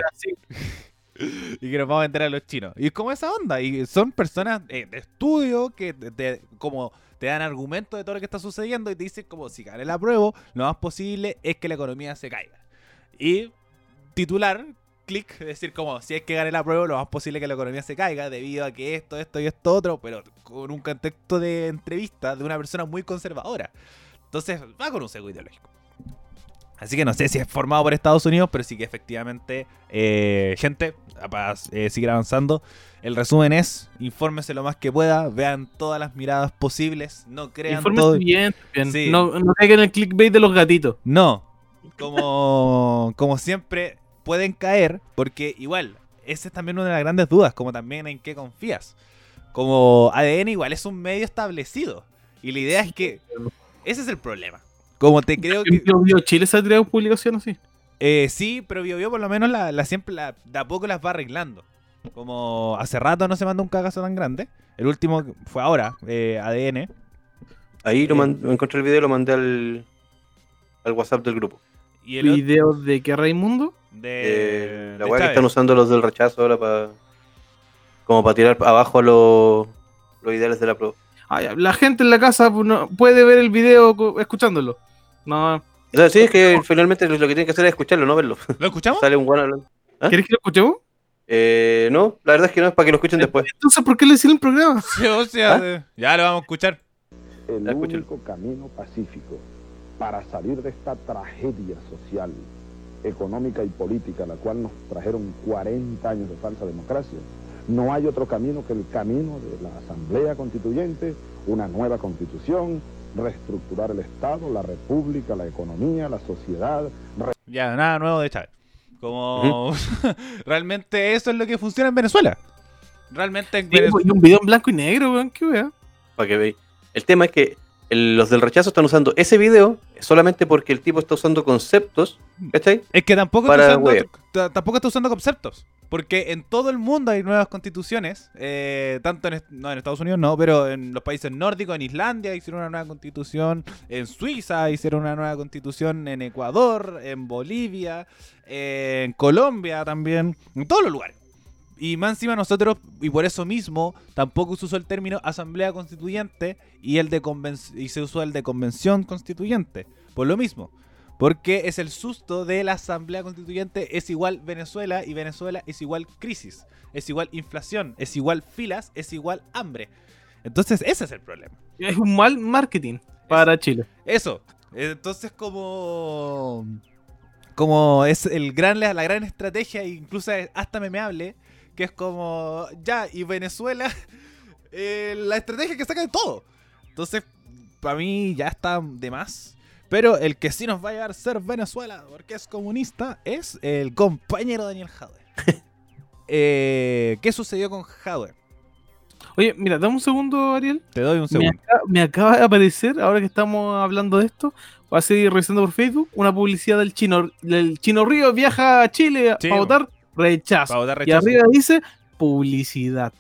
*laughs* y que nos vamos a vender a los chinos. Y es como esa onda. Y son personas eh, de estudio que te, te- como te dan argumentos de todo lo que está sucediendo y te dicen como si gane la prueba, lo más posible es que la economía se caiga. Y titular, clic, es decir, como si es que gane la prueba, lo más posible que la economía se caiga debido a que esto, esto y esto otro, pero con un contexto de entrevista de una persona muy conservadora. Entonces va con un sesgo ideológico. Así que no sé si es formado por Estados Unidos, pero sí que efectivamente, eh, gente, para eh, seguir avanzando, el resumen es, infórmese lo más que pueda, vean todas las miradas posibles, no crean Infórmese todo. bien, bien. Sí. No, caigan el clickbait de los gatitos. No, como, como siempre pueden caer, porque igual, esa es también una de las grandes dudas, como también en qué confías. Como ADN igual es un medio establecido, y la idea es que ese es el problema. Como te creo que... Bio, Bio Chile se ha tirado publicación así. Eh, sí, pero BioBio por lo menos la, la siempre la, de a poco las va arreglando. Como hace rato no se mandó un cagazo tan grande. El último fue ahora, eh, ADN. Ahí lo Eh. man- encontré el video y lo mandé al, al WhatsApp del grupo. Y el otro ¿Video de qué Raimundo? De, Eh, la de weá que están usando los del rechazo ahora para. como para tirar abajo a los, los ideales de la. Ah, ya, La gente en la casa puede ver el video escuchándolo. No. O sea, sí, es que finalmente lo que tienen que hacer es escucharlo, no verlo. ¿Lo escuchamos? *laughs* Sale un guano hablando. ¿Ah? ¿Quieres que lo escuchemos? Eh, no, la verdad es que no, es para que lo escuchen después. Entonces, ¿por qué le hicieron el programa? *laughs* Sí, o sea, ¿Ah? eh, ya lo vamos a escuchar. el único camino pacífico para salir de esta tragedia social, económica y política, la cual nos trajeron 40 años de falsa democracia. No hay otro camino que el camino de la Asamblea Constituyente, una nueva constitución, reestructurar el Estado, la República, la economía, la sociedad, Ya, nada nuevo de Chávez. Como *laughs* realmente eso es lo que funciona en Venezuela. Realmente en Sí, Venezuela. pues, un video en blanco y negro, weón. ¿Qué wea? Para que veáis. El tema es que el- los del rechazo están usando ese video solamente porque el tipo está usando conceptos, ¿cachai? Es que tampoco está, usando, tampoco está usando conceptos. Porque en todo el mundo hay nuevas constituciones. eh, tanto en, no, en Estados Unidos no, pero en los países nórdicos, en Islandia hicieron una nueva constitución. En Suiza hicieron una nueva constitución. En Ecuador, en Bolivia, eh, en Colombia también. En todos los lugares. Y más encima nosotros, y por eso mismo, tampoco se usó el término asamblea constituyente y, el de y se usó el de convención constituyente. Por lo mismo. Porque es el susto de la asamblea constituyente es igual Venezuela y Venezuela es igual crisis. Es igual inflación, es igual filas, es igual hambre. Entonces ese es el problema. Es un mal marketing para Chile. Eso. Entonces como como es el gran la gran estrategia incluso hasta memeable que es como ya y Venezuela *laughs* eh, la estrategia que saca de todo. Entonces para mí ya está de más. Pero el que sí nos va a llevar a ser Venezuela, porque es comunista, es el compañero Daniel Jadwe. *laughs* Eh, ¿Qué sucedió con Jadwe? Oye, mira, dame un segundo, Ariel. Te doy un Me, segundo. acaba, me acaba de aparecer, ahora que estamos hablando de esto, va a seguir revisando por Facebook, una publicidad del chino, del chino Río viaja a Chile Sí, para votar, rechazo. Y arriba dice publicidad.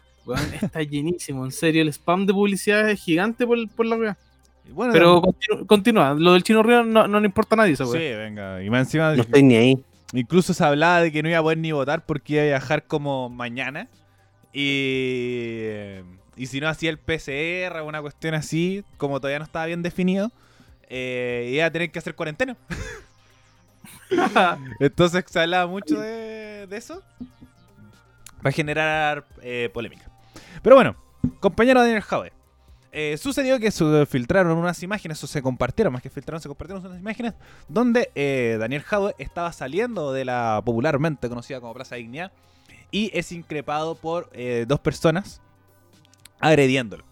Está llenísimo, en serio, el spam de publicidad es gigante por, por la weá. Bueno, Pero continu- continúa, lo del chino Río no, no le importa a nadie esa sí, venga. Y más encima, No estoy ni ahí. incluso se hablaba de que no iba a poder ni votar porque iba a viajar como mañana. Y, y si no hacía el PCR o una cuestión así, como todavía no estaba bien definido, eh, iba a tener que hacer cuarentena. *laughs* *laughs* Entonces se hablaba mucho de, de eso para generar eh, polémica. Pero bueno, compañero Daniel Jaue. eh, sucedió que se filtraron unas imágenes, o se compartieron, más que filtraron, se compartieron unas imágenes donde eh, Daniel Jaue estaba saliendo de la popularmente conocida como Plaza Dignidad y es increpado por dos personas agrediéndolo.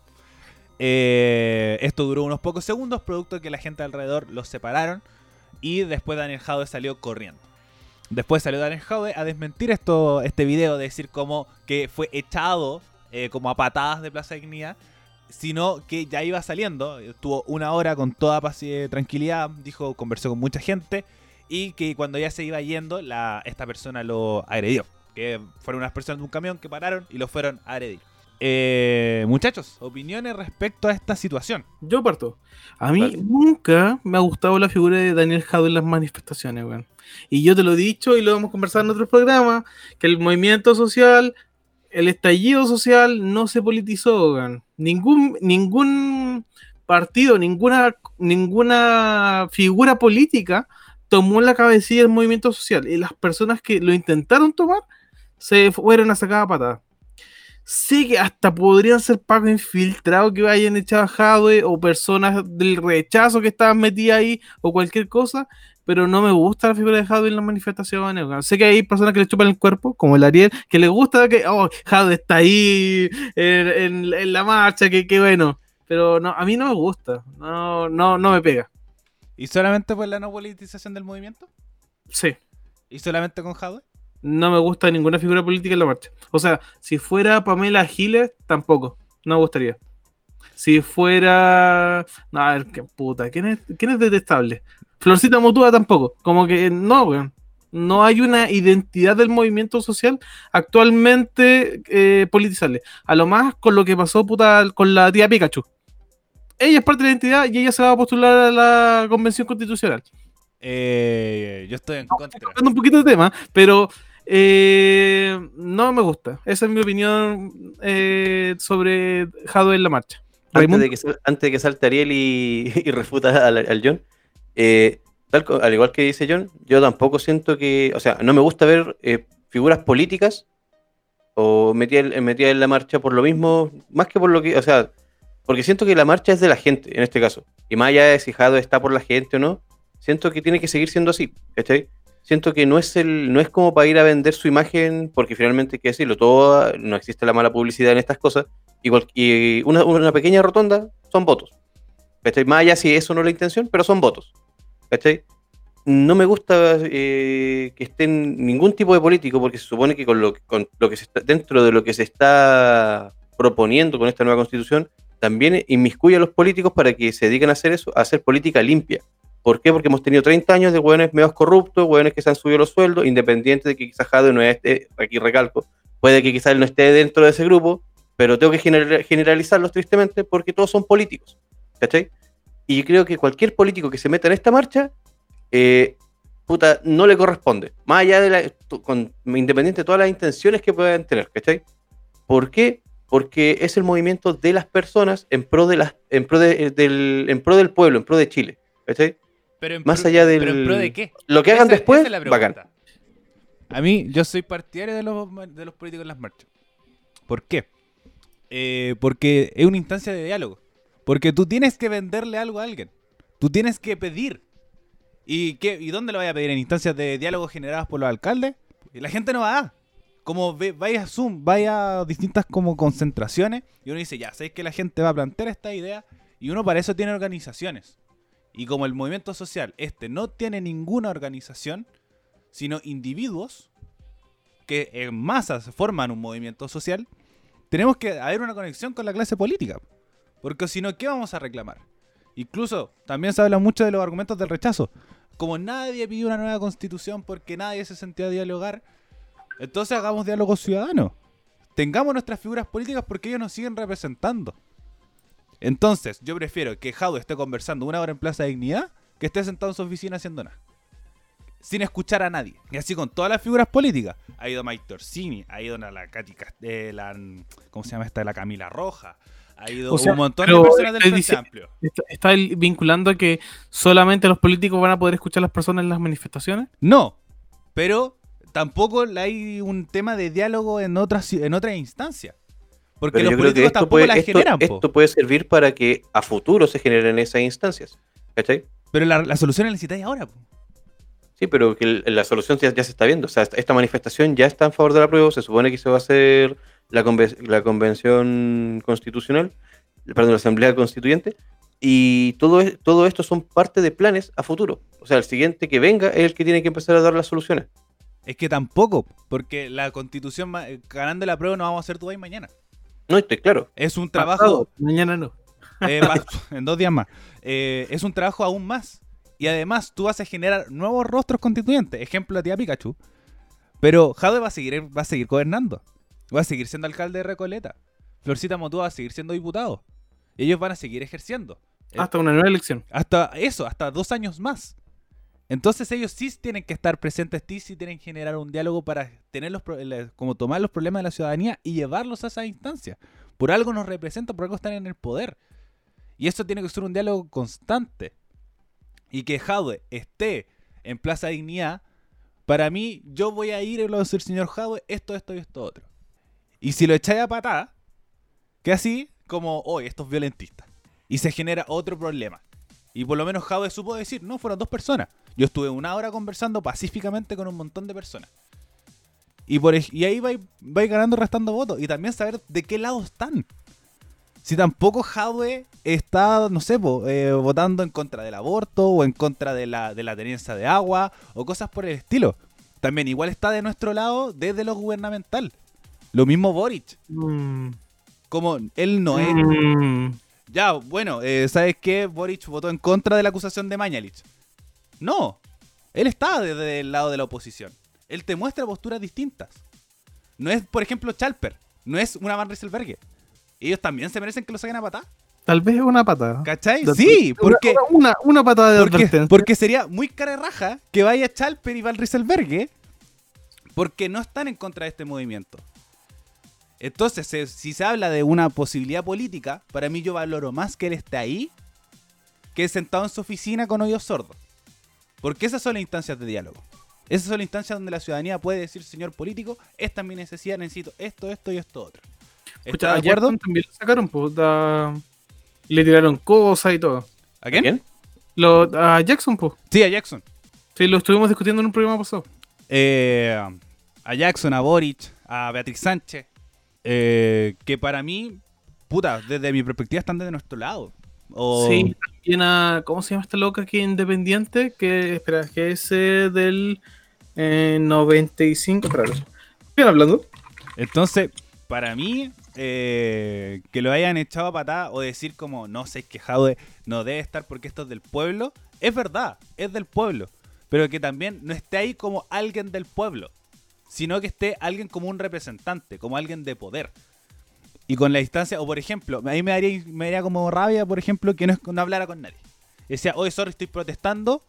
Esto duró unos pocos segundos, producto de que la gente alrededor los separaron y después Daniel Jaude salió corriendo. Después salió Daniel Jaude a desmentir esto, este video, de decir como que fue echado eh, como a patadas de Plaza Dignidad, sino que ya iba saliendo, estuvo una hora con toda paz y eh, tranquilidad, dijo, conversó con mucha gente y que cuando ya se iba yendo, la, esta persona lo agredió. Que fueron unas personas de un camión que pararon y lo fueron a agredir. Eh, muchachos, opiniones respecto a esta situación. Yo parto. A mí Dale. nunca me ha gustado la figura de Daniel Jadwe en las manifestaciones, weón. Y yo te lo he dicho y lo hemos conversado en otros programas, que el movimiento social, el estallido social no se politizó, weón. Ningún, ningún partido, ninguna, ninguna figura política tomó la cabecilla del movimiento social. Y las personas que lo intentaron tomar se fueron a sacar a patada. Sé que hasta podrían ser pagos infiltrados que vayan echado a Jadwe o personas del rechazo que estaban metidas ahí o cualquier cosa, pero no me gusta la figura de Jadwe en las manifestaciones. Sé que hay personas que le chupan el cuerpo, como el Ariel, que le gusta que, oh, Jadwe está ahí en, en- en la marcha, que, que bueno, pero no, a mí no me gusta, no, no, no me pega. ¿Y solamente por la no politización del movimiento? Sí. ¿Y solamente con Jadwe? No me gusta ninguna figura política en la marcha. O sea, si fuera Pamela Giles, tampoco. No me gustaría. Si fuera. No, a ver, qué puta. ¿Quién es, quién es detestable? Florcita Motúa tampoco. Como que no, weón. No hay una identidad del movimiento social actualmente eh, politizable. A lo más con lo que pasó puta, con la tía Pikachu. Ella es parte de la identidad y ella se va a postular a la convención constitucional. Eh, yo estoy en contra. cambiando un poquito de tema, pero eh, no me gusta. Esa es mi opinión eh, sobre Jadwe en la marcha. Antes de, que, antes de que salte Ariel y, *laughs* y refuta al, al John, eh, tal al igual que dice John, yo tampoco siento que, o sea, no me gusta ver eh, figuras políticas o metidas en, metida en la marcha por lo mismo, más que por lo que, o sea, porque siento que la marcha es de la gente en este caso, y más allá de si Jado está por la gente o no, siento que tiene que seguir siendo así, ¿cachai? Siento que no es el, no es como para ir a vender su imagen, porque finalmente que decirlo, todo, no existe la mala publicidad en estas cosas, Igual, y una, pequeña rotonda son votos. ¿Cachai? Más allá si eso no es la intención, pero son votos. ¿Cachai? No me gusta eh, que estén ningún tipo de político, porque se supone que con lo que se está, dentro de lo que se está proponiendo con esta nueva constitución, también inmiscuye a los políticos para que se dediquen a hacer eso, a hacer política limpia. ¿Por qué? Porque hemos tenido 30 años de hueones medios corruptos, hueones que se han subido los sueldos, independiente de que quizás Jade no esté, aquí recalco, puede que quizás él no esté dentro de ese grupo, pero tengo que general- generalizarlos tristemente porque todos son políticos. ¿Cachai? Y creo que cualquier político que se meta en esta marcha, eh, puta, no le corresponde. Más allá de la. Con, independiente de todas las intenciones que puedan tener, ¿cachai? ¿Por qué? Porque es el movimiento de las personas en pro, de las, en pro, de- del, en pro del pueblo, en pro de Chile. ¿cachai? Pero en Más pro- allá del- ¿Pero en pro de qué? Lo que hagan Esa- después, esa es la pregunta. bacán. A mí, yo soy partidario de los, de los políticos en las marchas. ¿Por qué? Eh, porque es una instancia de diálogo. Porque tú tienes que venderle algo a alguien. Tú tienes que pedir. ¿Y, qué, ¿Y dónde lo vaya a pedir? ¿En instancias de diálogo generadas por los alcaldes? Y la gente no va. Como ve, vaya a Zoom, vaya a distintas como concentraciones. Y uno dice, ya, sabéis que la gente va a plantear esta idea. Y uno para eso tiene organizaciones. Y como el movimiento social, este no tiene ninguna organización, sino individuos que en masas forman un movimiento social, tenemos que haber una conexión con la clase política. Porque si no, ¿qué vamos a reclamar? Incluso también se habla mucho de los argumentos del rechazo. Como nadie pidió una nueva constitución porque nadie se sentía a dialogar, entonces hagamos diálogo ciudadano. Tengamos nuestras figuras políticas porque ellos nos siguen representando. Entonces, yo prefiero que Jaude esté conversando una hora en Plaza de Dignidad que esté sentado en su oficina haciendo nada. Sin escuchar a nadie. Y así con todas las figuras políticas. Ha ido Mike Torsini, ha ido la Katy eh, la, ¿cómo se llama esta? La Camila Roja. Ha ido O sea, un montón de personas del Frente Amplio. Está, vinculando a que solamente los políticos van a poder escuchar a las personas en las manifestaciones. No, pero tampoco hay un tema de diálogo en otras en otras instancias. Porque Pero los políticos esto tampoco puede, la esto, generan, po. esto puede servir para que a futuro se generen esas instancias. ¿Cachai? Pero la, la solución la necesitáis ahora. po. Sí, pero que la solución ya, ya se está viendo. O sea, esta, esta manifestación ya está en favor de la prueba. Se supone que se va a hacer la, conven- la convención constitucional, perdón, la asamblea constituyente. Y todo, es- todo esto son parte de planes a futuro. O sea, el siguiente que venga es el que tiene que empezar a dar las soluciones. Es que tampoco, porque la constitución eh, ganando la prueba no vamos a hacer tú ahí mañana. No, estoy claro. Es un Pasado, trabajo, Mañana no. eh, en dos días más. Eh, es un trabajo aún más. Y además tú vas a generar nuevos rostros constituyentes. Ejemplo, la tía Pikachu. Pero Jade va a seguir, va a seguir gobernando. Va a seguir siendo alcalde de Recoleta. Florcita Motúa va a seguir siendo diputado. Ellos van a seguir ejerciendo. Hasta una nueva elección. Hasta eso, hasta dos años más. Entonces ellos sí tienen que estar presentes, sí, tienen que generar un diálogo para tener los como tomar los problemas de la ciudadanía y llevarlos a esa instancia. Por algo nos representan, por algo están en el poder. Y eso tiene que ser un diálogo constante. Y que Jadwe esté en Plaza Dignidad, para mí, yo voy a ir y le a decir, señor Jadwe, esto, esto y esto otro. Y si lo echáis a patá, que así como, hoy estos violentistas. Y se genera otro problema. Y por lo menos Jadwe supo decir, no, fueron dos personas. Yo estuve una hora conversando pacíficamente con un montón de personas. Y, por, y ahí vais vais ganando restando votos. Y también saber de qué lado están. Si tampoco Jadwe está, no sé, po, eh, votando en contra del aborto o en contra de la, de la tenencia de agua o cosas por el estilo. También igual está de nuestro lado desde lo gubernamental. Lo mismo Boric. Mm. Como él no es... Mm. Ya, bueno, eh, ¿sabes qué? Boric votó en contra de la acusación de Mañalich. No, él está desde el lado de la oposición. Él te muestra posturas distintas. No es, por ejemplo, Chalper. No es una Van Rieselberghe. Ellos también se merecen que lo saquen a patá. Tal vez es una patada. ¿Cachai? De- Sí, porque, Una, una patada de porque, advertencia. porque sería muy cara raja que vaya Chalper y Van Rieselberghe porque no están en contra de este movimiento. Entonces, si se habla de una posibilidad política, para mí yo valoro más que él esté ahí que sentado en su oficina con oídos sordos. Porque esas son las instancias de diálogo. Esas son las instancias donde la ciudadanía puede decir, señor político, esta es mi necesidad, necesito esto, esto y esto otro. Escucha, ¿Está a de acuerdo? También lo sacaron, pues, da- le tiraron cosas y todo. ¿A quién? ¿Quién? Lo, a Jackson, pues. Sí, a Jackson. Sí, lo estuvimos discutiendo en un programa pasado. Eh, a Jackson, a Boric, a Beatriz Sánchez, eh, que para mí, puta, desde mi perspectiva están desde nuestro lado. O- Sí, también a. ¿Cómo se llama esta loca aquí independiente? Que, espera, que es eh, del eh, 95. Espera, ¿Quién hablando? Entonces, para mí, eh, que lo hayan echado a patada o decir como, no sé, es que Jaude no debe estar porque esto es del pueblo, es verdad, es del pueblo. Pero que también no esté ahí como alguien del pueblo, sino que esté alguien como un representante, como alguien de poder. Y con la distancia, o por ejemplo, a mí me daría, me daría como rabia, por ejemplo, que no, no hablara con nadie. Decía, oye, sorry, estoy protestando,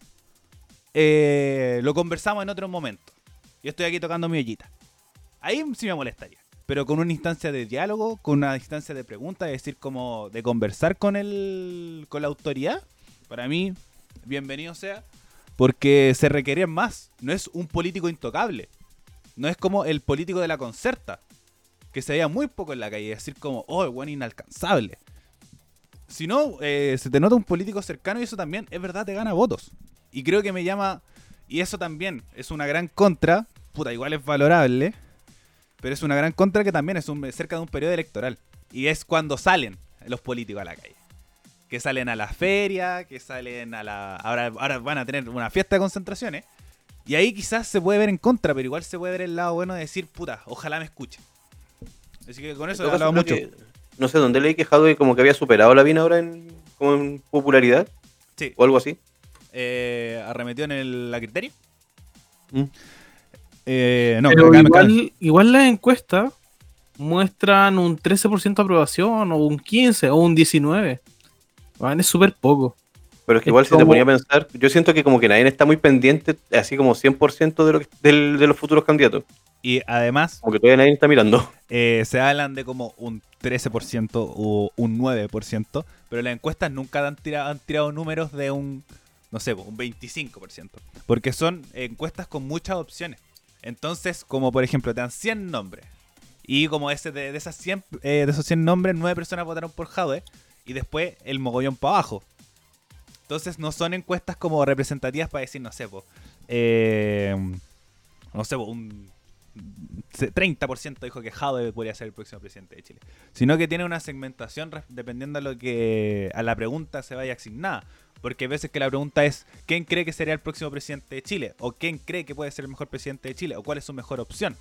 eh, lo conversamos en otro momento. Yo estoy aquí tocando mi ollita. Ahí sí me molestaría. Pero con una instancia de diálogo, con una instancia de pregunta, es decir, como de conversar con el, con la autoridad, para mí, bienvenido sea, porque se requiere más. No es un político intocable. No es como el político de la concerta, que se veía muy poco en la calle, decir como, oh, el buen inalcanzable. Si no, eh, se te nota un político cercano y eso también, es verdad, te gana votos. Y creo que me llama, y eso también es una gran contra, puta, igual es valorable, pero es una gran contra que también es cerca de un periodo electoral. Y es cuando salen los políticos a la calle. que salen a la feria, que salen a la... Ahora, ahora van a tener una fiesta de concentraciones. Y ahí quizás se puede ver en contra, pero igual se puede ver el lado bueno de decir, puta, ojalá me escuche. Así que con eso he hablado mucho. que- no sé dónde leí que Hadwe como que había superado a Lavín ahora en, como en popularidad Sí, o algo así. eh, arremetió en el, la criterio. Mm. Eh, no, Pero acá me igual, igual las encuestas muestran un 13% de aprobación, o un 15, o un 19. Van, es súper poco. Pero es que Es igual si te ponía a pensar, yo siento que como que nadie está muy pendiente, así como 100% de, lo que- del- de los futuros candidatos. Y además, Como que todavía nadie está mirando. *laughs* eh, se hablan de como un 13% o un 9%, pero las encuestas nunca han tirado, han tirado números de un, no sé, un 25%, porque son encuestas con muchas opciones. Entonces, como por ejemplo, te dan 100 nombres, y como ese de, de esas 100, eh, de esos 100 nombres, 9 personas votaron por Jadwe, y después el mogollón para abajo. Entonces, no son encuestas como representativas para decir, no sé, po, eh, no sé, po, un 30% dijo que Jadwe podría ser el próximo presidente de Chile. Sino que tiene una segmentación dependiendo a lo que a la pregunta se vaya asignada. Porque hay veces que la pregunta es ¿quién cree que sería el próximo presidente de Chile? O ¿quién cree que puede ser el mejor presidente de Chile? O ¿cuál es su mejor opción?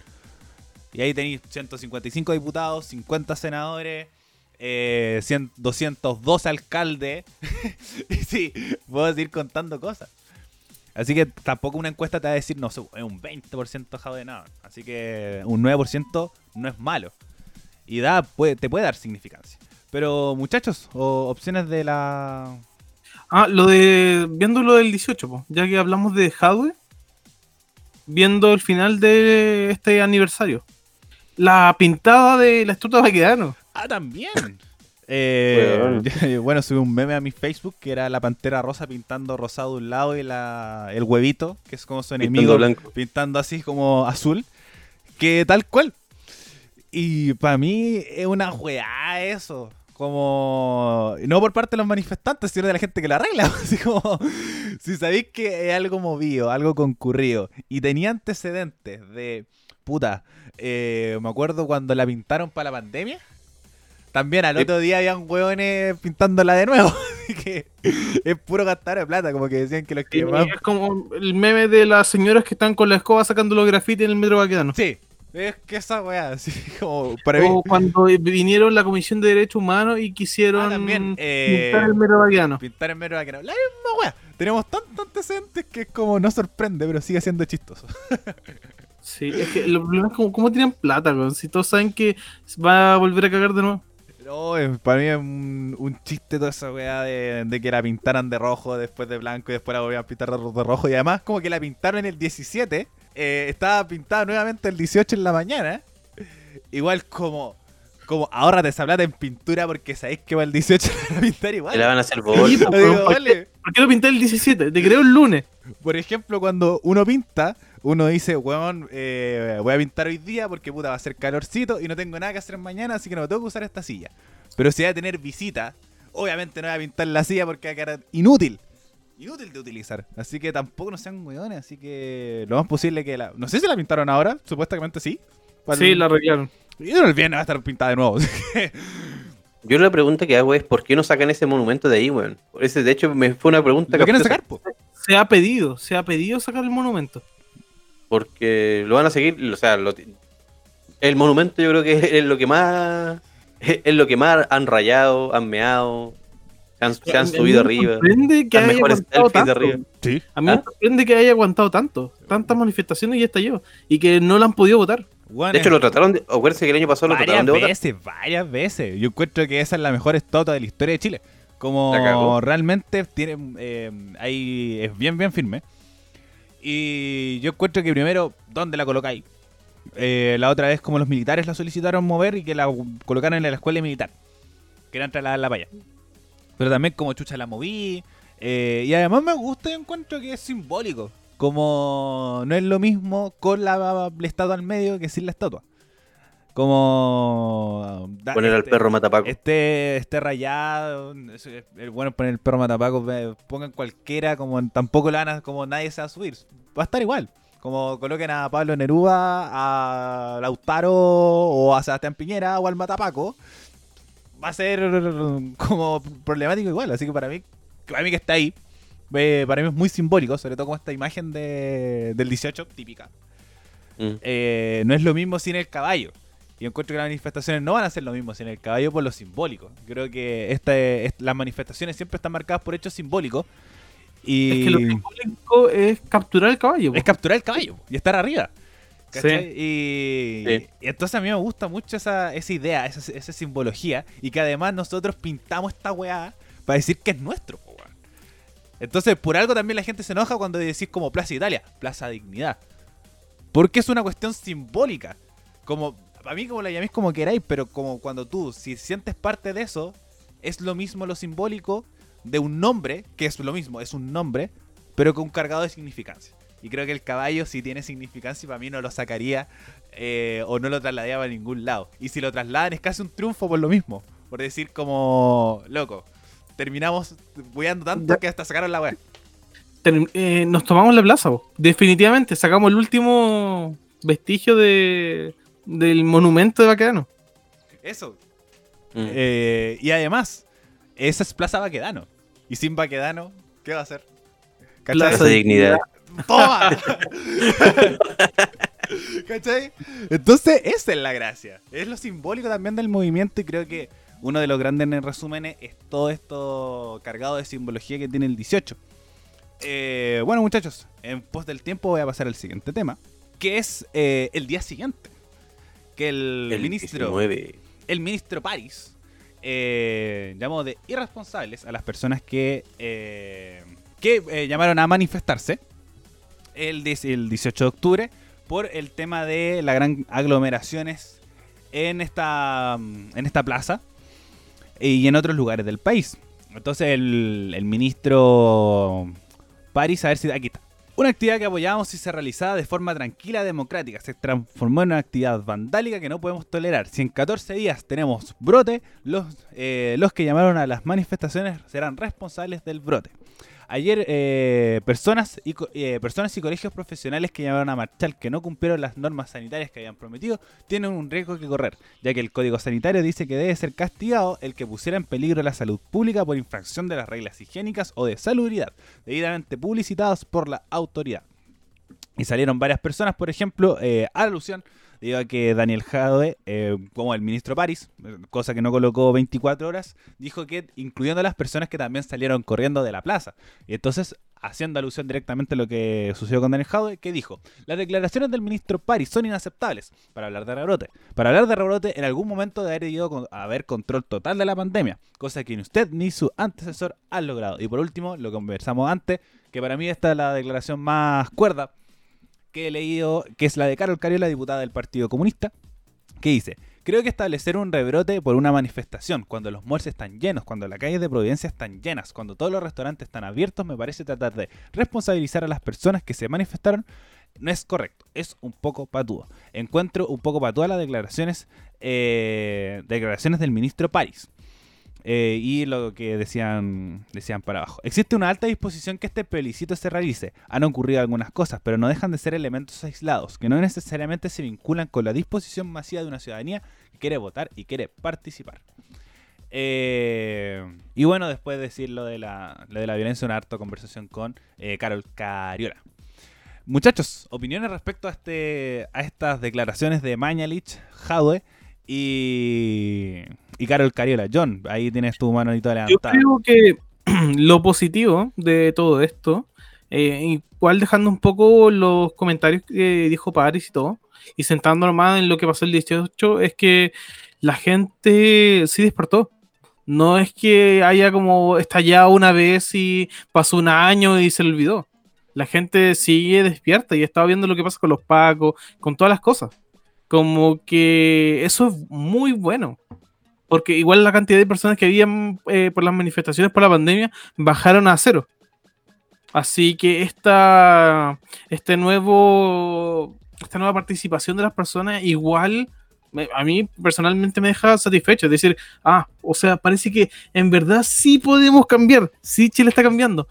Y ahí tenéis 155 diputados, 50 senadores, eh, 100 212 alcaldes. y sí, puedo seguir contando cosas. Así que tampoco una encuesta te va a decir, no es un 20% jado de nada. Así que un 9% no es malo. Y da, te puede dar significancia. Pero muchachos, o opciones de la... Ah, lo de. Viendo lo del 18, po, ya que hablamos de Hadwe, viendo el final de este aniversario. La pintada de la estatua de Baquedano. Ah, también. *laughs* Eh, *laughs* bueno, subí un meme a mi Facebook que era la pantera rosa pintando rosado de un lado y la, el huevito, que es como su Pintando enemigo, blanco. pintando así como azul. Que tal cual. Y para mí es una weá eso. Como. No por parte de los manifestantes, sino de la gente que la arregla. *laughs* Así como. Si sabéis que es algo movido, algo concurrido. Y tenía antecedentes de. Puta. eh, me acuerdo cuando la pintaron para la pandemia. También al Sí. otro día habían hueones pintándola de nuevo. *laughs* Que es puro gastar de plata. Como que decían que los que más Es como el meme de las señoras que están con la escoba sacando los grafitis en el metro Baquedano. Sí, es que esa weá, *laughs* así como para mí. O cuando vinieron la Comisión de Derechos Humanos y quisieron Ah, también, eh, pintar el metro Baquedano. Pintar en mero vaquero. La misma weá. Tenemos tantos antecedentes que es como no sorprende, pero sigue siendo chistoso. Sí, es que lo problema es como, cómo tiran plata, weón. Si todos saben que va a volver a cagar de nuevo. No, para mí es un, un chiste toda esa weá de, de que la pintaran de rojo, después de blanco y después la volvieron a pintar de ro- de rojo. Y además, como que la pintaron en el 17, eh, estaba pintada nuevamente el 18 en la mañana. Igual como. Como ahórrate esa plata en pintura porque sabéis que va el 18 *laughs* la van a pintar igual. La van a hacer Sí, bolsa. po, Digo, ¿por, vale. qué, por qué no pinté el 17? Te creo el lunes. Por ejemplo, cuando uno pinta, uno dice, weón, eh, voy a pintar hoy día porque puta va a ser calorcito y no tengo nada que hacer mañana, así que no tengo que usar esta silla. Pero si voy a tener visita, obviamente no voy a pintar la silla porque va a quedar inútil. Inútil de utilizar. Así que tampoco no sean weones, así que lo más posible que la... No sé si la pintaron ahora, supuestamente sí. Sí, el- la arreglaron. Y el viernes va a estar pintada de nuevo. *laughs* así que- Yo la pregunta que hago es: ¿por qué no sacan ese monumento de ahí, weón? Ese, de hecho, me fue una pregunta ¿Lo quieren capciosa, sacar, po? Se ha pedido, se ha pedido sacar el monumento. Porque lo van a seguir, o sea, lo el monumento yo creo que *laughs* es lo que más es lo que más han rayado, han meado, han- se han subido arriba. sorprende que Las haya mejores aguantado selfies de tanto. arriba. Sí. A mí me ¿Ah? sorprende que haya aguantado tanto. Tantas manifestaciones y ya estalló. Y que no lo han podido votar. De hecho, lo trataron de. Acuérdense que el año pasado lo varias trataron de votar. veces, varias veces. Yo encuentro que esa es la mejor estatua de la historia de Chile. Como realmente tiene, eh, ahí es bien, bien firme. Y yo encuentro que primero, ¿dónde la colocáis? Eh, la otra vez como los militares la solicitaron mover y que la colocaron en la escuela militar. Querían trasladarla para allá. Pero también como chucha la moví. eh, y además me gusta y encuentro que es simbólico. Como no es lo mismo con la, la estatua al medio que sin la estatua. Como... da- Poner al este- perro matapaco. Esté, esté rayado, es bueno poner el perro matapaco, pongan cualquiera, como tampoco la van a, como nadie se va a subir. Va a estar igual. Como coloquen a Pablo Neruda, a Lautaro o a Sebastián Piñera o al Matapaco. va a ser como problemático igual. Así que para mí, para mí que está ahí, eh, para mí es muy simbólico, sobre todo con esta imagen de, del 18 típica. Mm. Eh, no es lo mismo sin el caballo. Y encuentro que las manifestaciones no van a ser lo mismo sin el caballo por lo simbólico. Creo que esta, las manifestaciones siempre están marcadas por hechos simbólicos. Y Es que lo simbólico es capturar el caballo. po. es capturar el caballo y estar arriba. ¿cachai? Sí. Y, Sí. y entonces a mí me gusta mucho esa, esa idea, esa, esa simbología. Y que además nosotros pintamos esta weá para decir que es nuestro. po, weón. Entonces, por algo también la gente se enoja cuando decís como Plaza Italia, Plaza Dignidad. Porque es una cuestión simbólica. Como, para mí como la llaméis como queráis, pero como cuando tú, si sientes parte de eso, es lo mismo lo simbólico de un nombre, que es lo mismo, es un nombre, pero con un cargado de significancia. Y creo que el caballo, si tiene significancia, para mí no lo sacaría eh, o no lo trasladaría a ningún lado. Y si lo trasladan es casi un triunfo por lo mismo. Por decir como, loco, terminamos weando tanto que hasta sacaron la web. Eh, nos tomamos la plaza, po. definitivamente. Sacamos el último vestigio de, del monumento de Baquedano. Eso. Mm. Eh, y además, esa es Plaza Baquedano. Y sin Baquedano, ¿qué va a hacer? Plaza Esa dignidad. *laughs* ¡Toma! ¿Cachai? Entonces, esa es la gracia. Es lo simbólico también del movimiento y creo que uno de los grandes en resúmenes es todo esto cargado de simbología que tiene el 18. Eh, bueno, muchachos, en pos del tiempo voy a pasar al siguiente tema, que es eh, el día siguiente. Que el, El ministro 19. el ministro París eh, llamó de irresponsables a las personas que, eh, que eh, llamaron a manifestarse el, 10 el 18 de octubre por el tema de las gran aglomeraciones en esta, mm, en esta plaza y en otros lugares del país. Entonces el, el ministro París, a ver si aquí está. Una actividad que apoyábamos si se realizaba de forma tranquila democrática se transformó en una actividad vandálica que no podemos tolerar. Si en 14 días tenemos brote, los, eh, los que llamaron a las manifestaciones serán responsables del brote. Ayer eh, personas, y, eh, personas y colegios profesionales que llamaron a marchar que no cumplieron las normas sanitarias que habían prometido tienen un riesgo que correr, ya que el Código Sanitario dice que debe ser castigado el que pusiera en peligro la salud pública por infracción de las reglas higiénicas o de salubridad, debidamente publicitados por la autoridad. Y salieron varias personas, por ejemplo, eh, a alusión, debido a que Daniel Jadwe, eh, como el ministro París, eh, cosa que no colocó 24 horas, dijo que incluyendo a las personas que también salieron corriendo de la plaza. Y entonces, haciendo alusión directamente a lo que sucedió con Daniel Jadwe, que dijo, las declaraciones del ministro París son inaceptables para hablar de rebrote. Para hablar de rebrote, en algún momento de haber debido con- haber control total de la pandemia, cosa que ni usted ni su antecesor han logrado. Y por último, lo conversamos antes, que para mí esta es la declaración más cuerda que he leído, que es la de Carol Cariola, diputada del Partido Comunista, que dice, creo que establecer un rebrote por una manifestación, cuando los malls están llenos, cuando las calles de Providencia están llenas, cuando todos los restaurantes están abiertos, me parece tratar de responsabilizar a las personas que se manifestaron, no es correcto, es un poco patúo. Encuentro un poco patúa las declaraciones, eh, declaraciones del ministro París. Eh, y lo que decían, decían para abajo. Existe una alta disposición que este plebiscito se realice. Han ocurrido algunas cosas, pero no dejan de ser elementos aislados, que no necesariamente se vinculan con la disposición masiva de una ciudadanía que quiere votar y quiere participar. Eh, y bueno, después de decir lo de la, de la violencia, una harta conversación con eh, Carol Cariola. Muchachos, opiniones respecto a este a estas declaraciones de Mañalich, Jadwe y, y Carol Cariola. John, ahí tienes tu manito Yo levantada. creo que *clears throat* lo positivo de todo esto, eh, igual dejando un poco los comentarios que dijo Paris y todo, y sentándonos más en lo que pasó el 18, es que la gente sí despertó. No es que haya como estallado una vez y pasó un año y se le olvidó. La gente sigue despierta y estaba viendo lo que pasa con los pacos, con todas las cosas. Como que eso es muy bueno. Porque igual la cantidad de personas que habían eh, por las manifestaciones por la pandemia bajaron a cero. Así que esta, este nuevo, esta nueva participación de las personas igual a mí personalmente me deja satisfecho. Es decir, ah, o sea, parece que en verdad sí podemos cambiar. Sí, Chile está cambiando.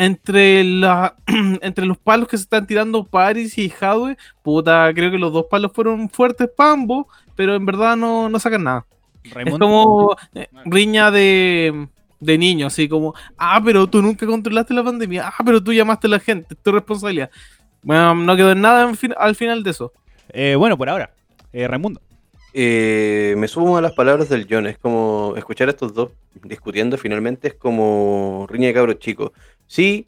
Entre, la, *clears throat* entre los palos que se están tirando Paris y Jadwe, puta, creo que los dos palos fueron fuertes para ambos, pero en verdad no, no sacan nada. Es Raimundo. como eh, riña de, de niños, así como, ah, pero tú nunca controlaste la pandemia, ah, pero tú llamaste a la gente, es tu responsabilidad. Bueno, no quedó en nada en fin- al final de eso. Eh, bueno, por ahora. Eh, Raimundo. Eh, me sumo a las palabras del John. Es como escuchar a estos dos discutiendo finalmente es como riña de cabros chicos. Sí,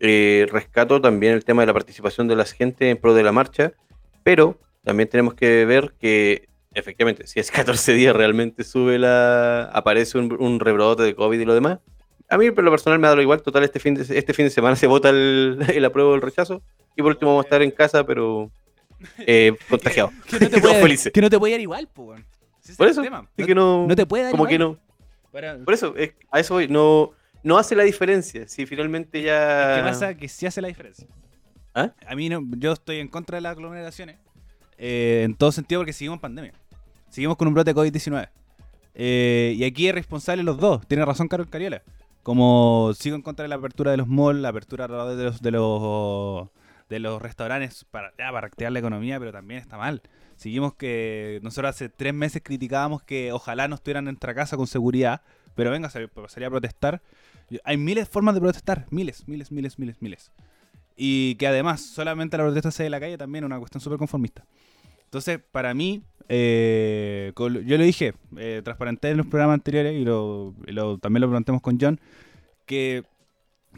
eh, rescato también el tema de la participación de la gente en pro de la marcha, pero también tenemos que ver que efectivamente, si es *laughs* 14 días realmente sube la. aparece un, un rebrote de COVID y lo demás. A mí, por lo personal, me ha dado igual. Total, este fin de, este fin de semana *laughs* se vota el, el apruebo o el rechazo. Y por último, vamos a estar en casa, pero *laughs* eh, contagiado. Que no te puede, felices. que no te puede dar igual, weón. Si Por es eso, así No, que no, no te puede dar como igual. que no. Para- Por eso, es- a eso voy. No, no hace la diferencia. Si finalmente ya. ¿Qué pasa? Que sí hace la diferencia. ¿Ah? A mí no, yo estoy en contra de las aglomeraciones. eh, en todo sentido porque seguimos en pandemia. Seguimos con un brote de COVID-19. Eh, y aquí es responsable los dos. Tiene razón Carol Cariola. Como sigo en contra de la apertura de los malls, la apertura de los, de los, de los restaurantes para, ya, para reactivar la economía, pero también está mal. Seguimos que nosotros hace tres meses criticábamos que ojalá no estuvieran en nuestra casa con seguridad, pero venga, salir a protestar. Hay miles de formas de protestar, miles, miles, miles, miles, miles. Y que además solamente la protesta se de la calle también es una cuestión súper conformista. Entonces, para mí, eh, yo lo dije, eh, transparenté en los programas anteriores y, lo, y lo- también lo planteamos con John, que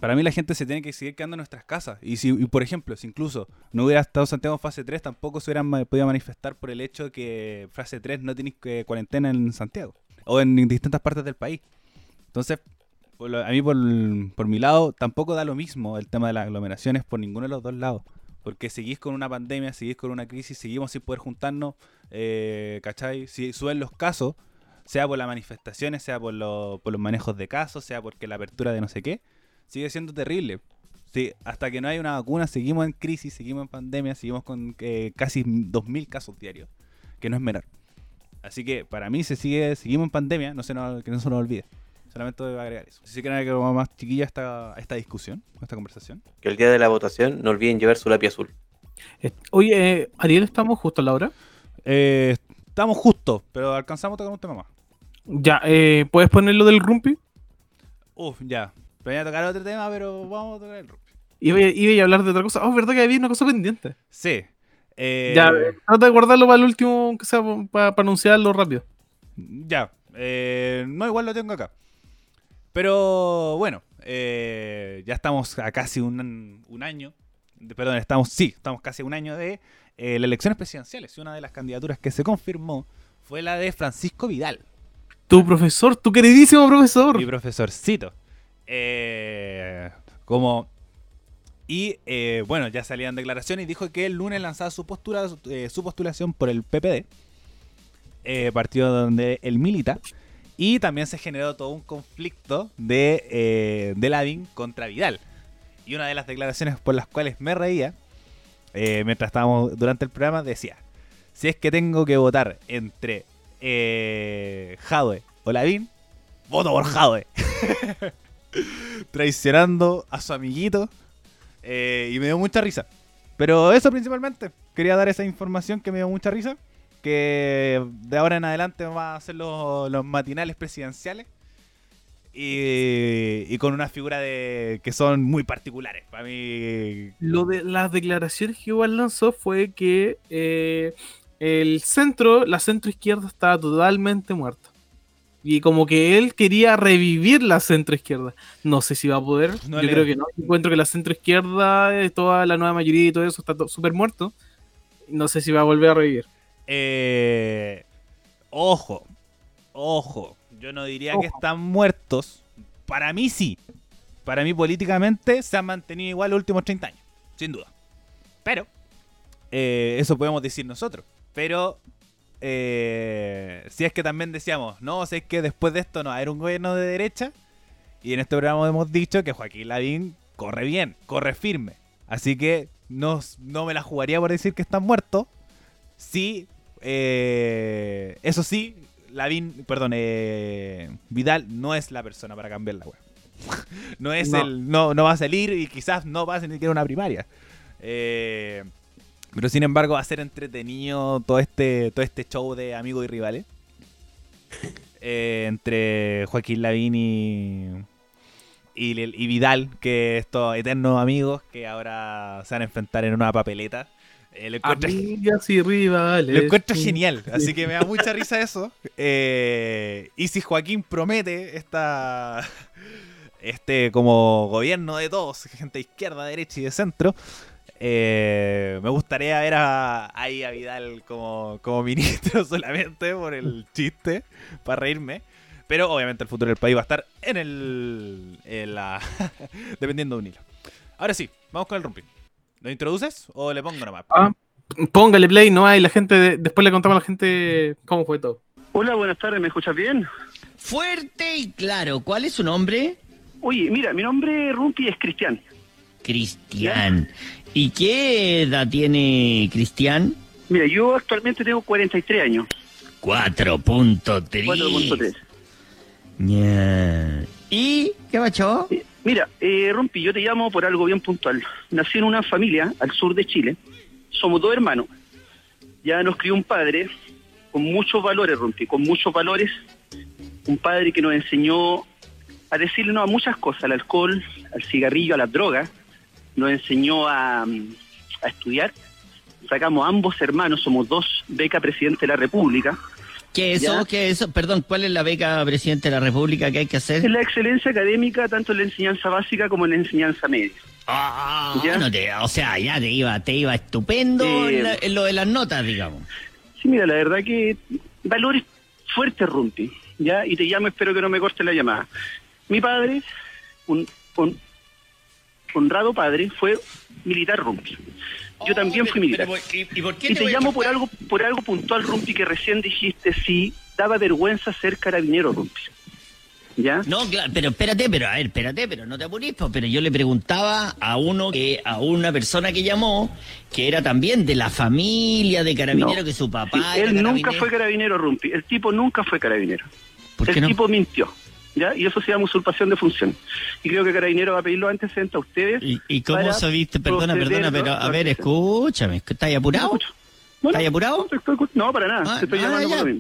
para mí la gente se tiene que seguir quedando en nuestras casas. Y si, y por ejemplo, si incluso no hubiera estado Santiago en fase 3, tampoco se hubieran podido manifestar por el hecho de que fase 3 no tenéis que cuarentena en Santiago o en distintas partes del país. Entonces, a mí por, por mi lado tampoco da lo mismo el tema de las aglomeraciones por ninguno de los dos lados. Porque seguís con una pandemia, seguís con una crisis, seguimos sin poder juntarnos, eh, ¿cachai? Si suben los casos, sea por las manifestaciones, sea por, lo- por los manejos de casos, sea porque la apertura de no sé qué, sigue siendo terrible. Sí, hasta que no hay una vacuna, seguimos en crisis, seguimos en pandemia, seguimos con eh, casi 2.000 casos diarios, que no es menor. Así que para mí se sigue, seguimos en pandemia, no se nos, que no se nos olvide. Solamente voy a agregar eso. Si quieren agregar algo más chiquilla a esta, a esta discusión, a esta conversación. Que el día de la votación no olviden llevar su lápiz azul. Eh, Oye, eh, Ariel, ¿estamos justo a la hora? Eh, estamos justos, pero alcanzamos a tocar un tema más. Ya, eh, ¿puedes poner lo del rumpi? Uf, ya. Venía a tocar otro tema, pero vamos a tocar el rugby. Iba, iba a hablar de otra cosa. Oh, verdad que había una cosa pendiente. Sí. Eh, Ya, trata de guardarlo para el último, aunque sea para anunciarlo rápido. Ya. eh, no, igual lo tengo acá. Pero bueno, eh, ya estamos a casi un, un año. de- perdón, estamos, sí, estamos casi a un año de eh, las elecciones presidenciales. Y una de las candidaturas que se confirmó fue la de Francisco Vidal, Tu profesor, tu queridísimo profesor. mi profesorcito. Eh, como. Y eh, bueno, ya salían declaraciones y dijo que el lunes lanzaba su postura, eh, su postulación por el PPD, eh, partido donde él milita. Y también se generó todo un conflicto de, eh, de Lavín contra Vidal. Y una de las declaraciones por las cuales me reía, eh, mientras estábamos durante el programa, decía: Si es que tengo que votar entre eh, Jadwe o Lavín, voto por Jadwe. *laughs* Traicionando a su amiguito. eh, y me dio mucha risa. Pero eso principalmente. Quería dar esa información que me dio mucha risa. Que de ahora en adelante va a ser los, los matinales presidenciales. Y, y con una figura de que son muy particulares. Para mí. Lo de las declaraciones que igual lanzó fue que eh, el centro, la centro izquierda estaba totalmente muerta. Y como que él quería revivir la centro izquierda. No sé si va a poder. No Yo le- creo que no. Encuentro que la centro izquierda, eh, toda la nueva mayoría y todo eso está súper muerto. No sé si va a volver a revivir. Eh, ojo, ojo. Yo no diría que están muertos. Para mí sí. Para mí políticamente se han mantenido igual los últimos 30 años. Sin duda. Pero, eh, eso podemos decir nosotros. Pero, eh, si es que también decíamos, no, si es que después de esto no va a haber un gobierno de derecha. Y en este programa hemos dicho que Joaquín Lavín corre bien, corre firme. Así que no, no me la jugaría por decir que están muertos. Sí, eh, eso sí, Lavín, perdón, eh, Vidal no es la persona para cambiar la web. *laughs* no es No. el, no, no va a salir y quizás no pase ni siquiera una primaria. Eh, pero sin embargo va a ser entretenido todo este, todo este show de amigos y rivales. *laughs* entre Joaquín Lavín y, y, y Vidal, que estos eternos amigos que ahora se van a enfrentar en una papeleta. Eh, lo encuentro, Amigas y rivales. lo encuentro Sí. genial, así que me da mucha risa *laughs* eso. Eh, y si Joaquín promete esta este como gobierno de todos, gente de izquierda, derecha y de centro, eh, me gustaría ver a, ahí a Vidal como, como *laughs* ministro solamente por el chiste, para reírme. Pero obviamente el futuro del país va a estar en el. En la, *laughs* dependiendo de un hilo. Ahora sí, vamos con el rumpi. ¿Lo introduces o le pongo nomás? Ah, póngale play, no hay. La gente, de- después le contamos a la gente cómo fue todo. Hola, buenas tardes, ¿me escuchas bien? Fuerte y claro. ¿Cuál es su nombre? Oye, mira, mi nombre Rumpi es Cristian. Cristian. ¿Y qué edad tiene Cristian? Mira, yo actualmente tengo 43 años. 4.3. 4.3. Ya. ¿Y qué bachó? Mira, eh, Rumpi, yo te llamo por algo bien puntual. Nací en una familia al sur de Chile. Somos dos hermanos. Ya nos crió un padre con muchos valores, Rumpi, con muchos valores. Un padre que nos enseñó a decirle no a muchas cosas, al alcohol, al cigarrillo, a las drogas. Nos enseñó a, mm, a estudiar. Sacamos ambos hermanos, somos dos beca presidente de la República. ¿Qué es eso? ¿Qué es eso? Perdón, ¿cuál es la beca presidente de la República que hay que Es hacer? la excelencia académica tanto en la enseñanza básica como en la enseñanza media. Ah, ¿Ya? no te- o sea, ya te iba, te iba estupendo Eh, en, la- en lo de las notas, digamos. Sí, mira, la verdad que valores fuertes, Rumpi, ¿ya? Y te llamo, espero que no me corte la llamada. Mi padre, un, un honrado padre, fue militar, Rumpi. Yo también fui militar. ¿Y, por Y te llamo por algo, por algo puntual, Rumpi, que recién dijiste, sí, daba vergüenza ser carabinero, Rumpi. ¿Ya? No, claro, pero espérate, pero a ver, espérate, pero no te apures, po, pero yo le preguntaba a uno que, a una persona que llamó, que era también de la familia de carabinero, No. que su papá Sí, él nunca fue carabinero, Rumpi. El tipo nunca fue carabinero. ¿Por el no? tipo mintió. ¿Ya? Y eso se llama usurpación de función. Y creo que Carabinero va a pedir los antecedentes a ustedes. ¿Y, y cómo sabiste? Perdona, perdona, pero a ver, escúchame, ¿estás apurado? No, ¿Estás apurado? No, para nada. Ah, te estoy ah, llamando ya. por.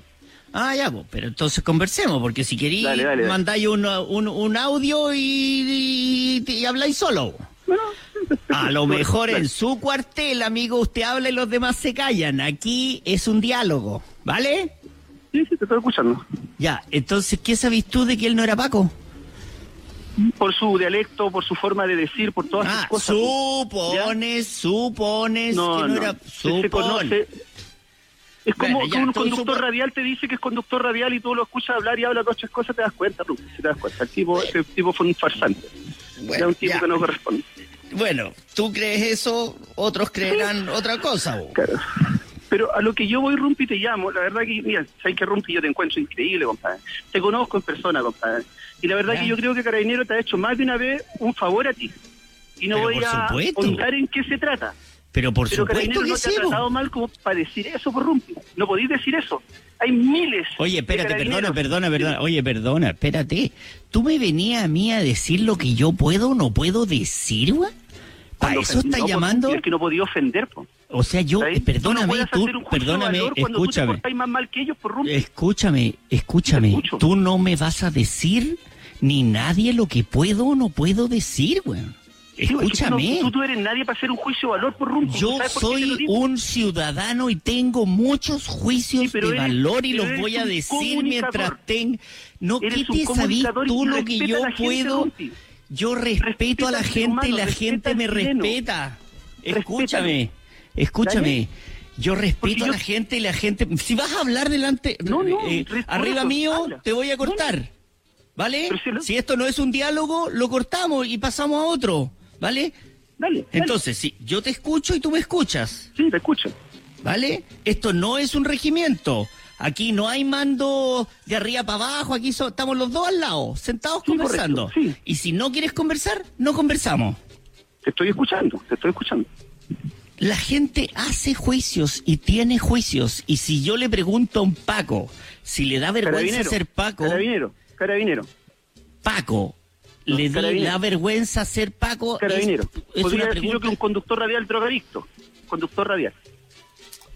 Ah, ya, pues, pero entonces conversemos, porque si queréis, mandáis un, un, un audio y, y, y habláis solo. Bueno, A lo *laughs* mejor en su cuartel, amigo, usted habla y los demás se callan. Aquí es un diálogo, ¿vale? Sí, sí, te estoy escuchando. Ya, entonces, ¿qué sabes tú de que él no era Paco? Por su dialecto, por su forma de decir, por todas Ah, sus cosas. supones, supones No, que no, no. era... Él se Supone. conoce. Es como Bueno, ya, que un conductor supo- radial te dice que es conductor radial y tú lo escuchas hablar y habla dos tres cosas, te das cuenta, si te das cuenta. El tipo, ese tipo fue un farsante. Bueno, Era un tipo ya. que no corresponde. Bueno, tú crees eso, otros creerán otra cosa. bo. Claro. Pero a lo que yo voy, Rumpi, te llamo. La verdad que, mira, sabes que Rumpi yo te encuentro increíble, compadre. Te conozco en persona, compadre. Y la verdad Ya. que yo creo que Carabinero te ha hecho más de una vez un favor a ti. Y no Pero voy a supuesto. contar en qué se trata. Pero por Pero supuesto Carabinero que no te ha tratado mal como para decir eso, por Rumpi. No podéis decir eso. Hay miles. Oye, de espérate, perdona, perdona, perdona. Oye, perdona, espérate. ¿Tú me venías a mí a decir lo que yo puedo o no puedo decir, güey? ¿Para eso estás no, pues, llamando? Es que no podía ofender, po. O sea, yo, eh, perdóname, no tú, perdóname, tú escúchame. portáis más mal que ellos, por Rumpi. Escúchame, escúchame. Tú no me vas a decir ni nadie lo que puedo o no puedo decir. Sí, güey, Escúchame. Tú, no, tú, tú eres nadie para hacer un juicio de valor por Rumpi. Yo ¿Sabes por qué te lo soy un ciudadano y tengo muchos juicios Sí, pero de eres- valor y los voy a decir mientras tenga... No, ¿qué te sabís tú lo que yo gente, puedo? Yo respeto a la gente y la gente me chileno. respeta. Escúchame, escúchame. Yo respeto a la gente y la gente... Si vas a hablar delante... No, no, eh, respeto, arriba mío, habla. te voy a cortar. ¿Vale? Si lo- Si esto no es un diálogo, lo cortamos y pasamos a otro. ¿Vale? Dale, dale. Entonces, sí, yo te escucho y tú me escuchas. Sí, te escucho. ¿Vale? Esto no es un regimiento. Aquí no hay mando de arriba para abajo, aquí so- estamos los dos al lado, sentados Sí, conversando. correcto, sí. Y si no quieres conversar, no conversamos. Te estoy escuchando, te estoy escuchando. La gente hace juicios y tiene juicios. Y si yo le pregunto a un Paco si le da vergüenza ser Paco, Carabinero, carabinero, Paco, No, le da vergüenza ser Paco. carabinero. es Podría una decir yo pregunta. que un conductor radial drogadicto. Conductor radial.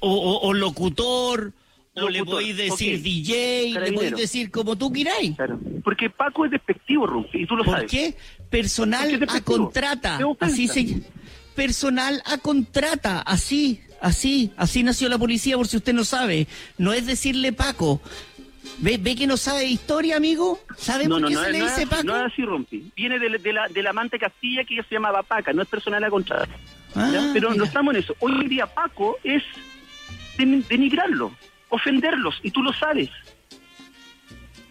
o, o- o locutor, O le locutor, podéis decir DJ, le podéis decir como tú queráis. Claro. Porque Paco es despectivo, Rumpi, y tú lo ¿Por sabes. qué? Personal Porque es a despectivo. contrata. Así se Personal a contrata. Así, así, así nació la policía por si usted no sabe. No es decirle Paco. ¿Ve, ve que no sabe de historia, amigo? ¿Sabe No, por no, qué no, se le dice Paco? no es así, Rumpi. Viene de, de la, del amante Castilla que ella se llamaba Paca, no es personal a contrata. Ah, Pero no estamos en eso. Hoy en día Paco es den- denigrarlo, ofenderlos, y tú lo sabes.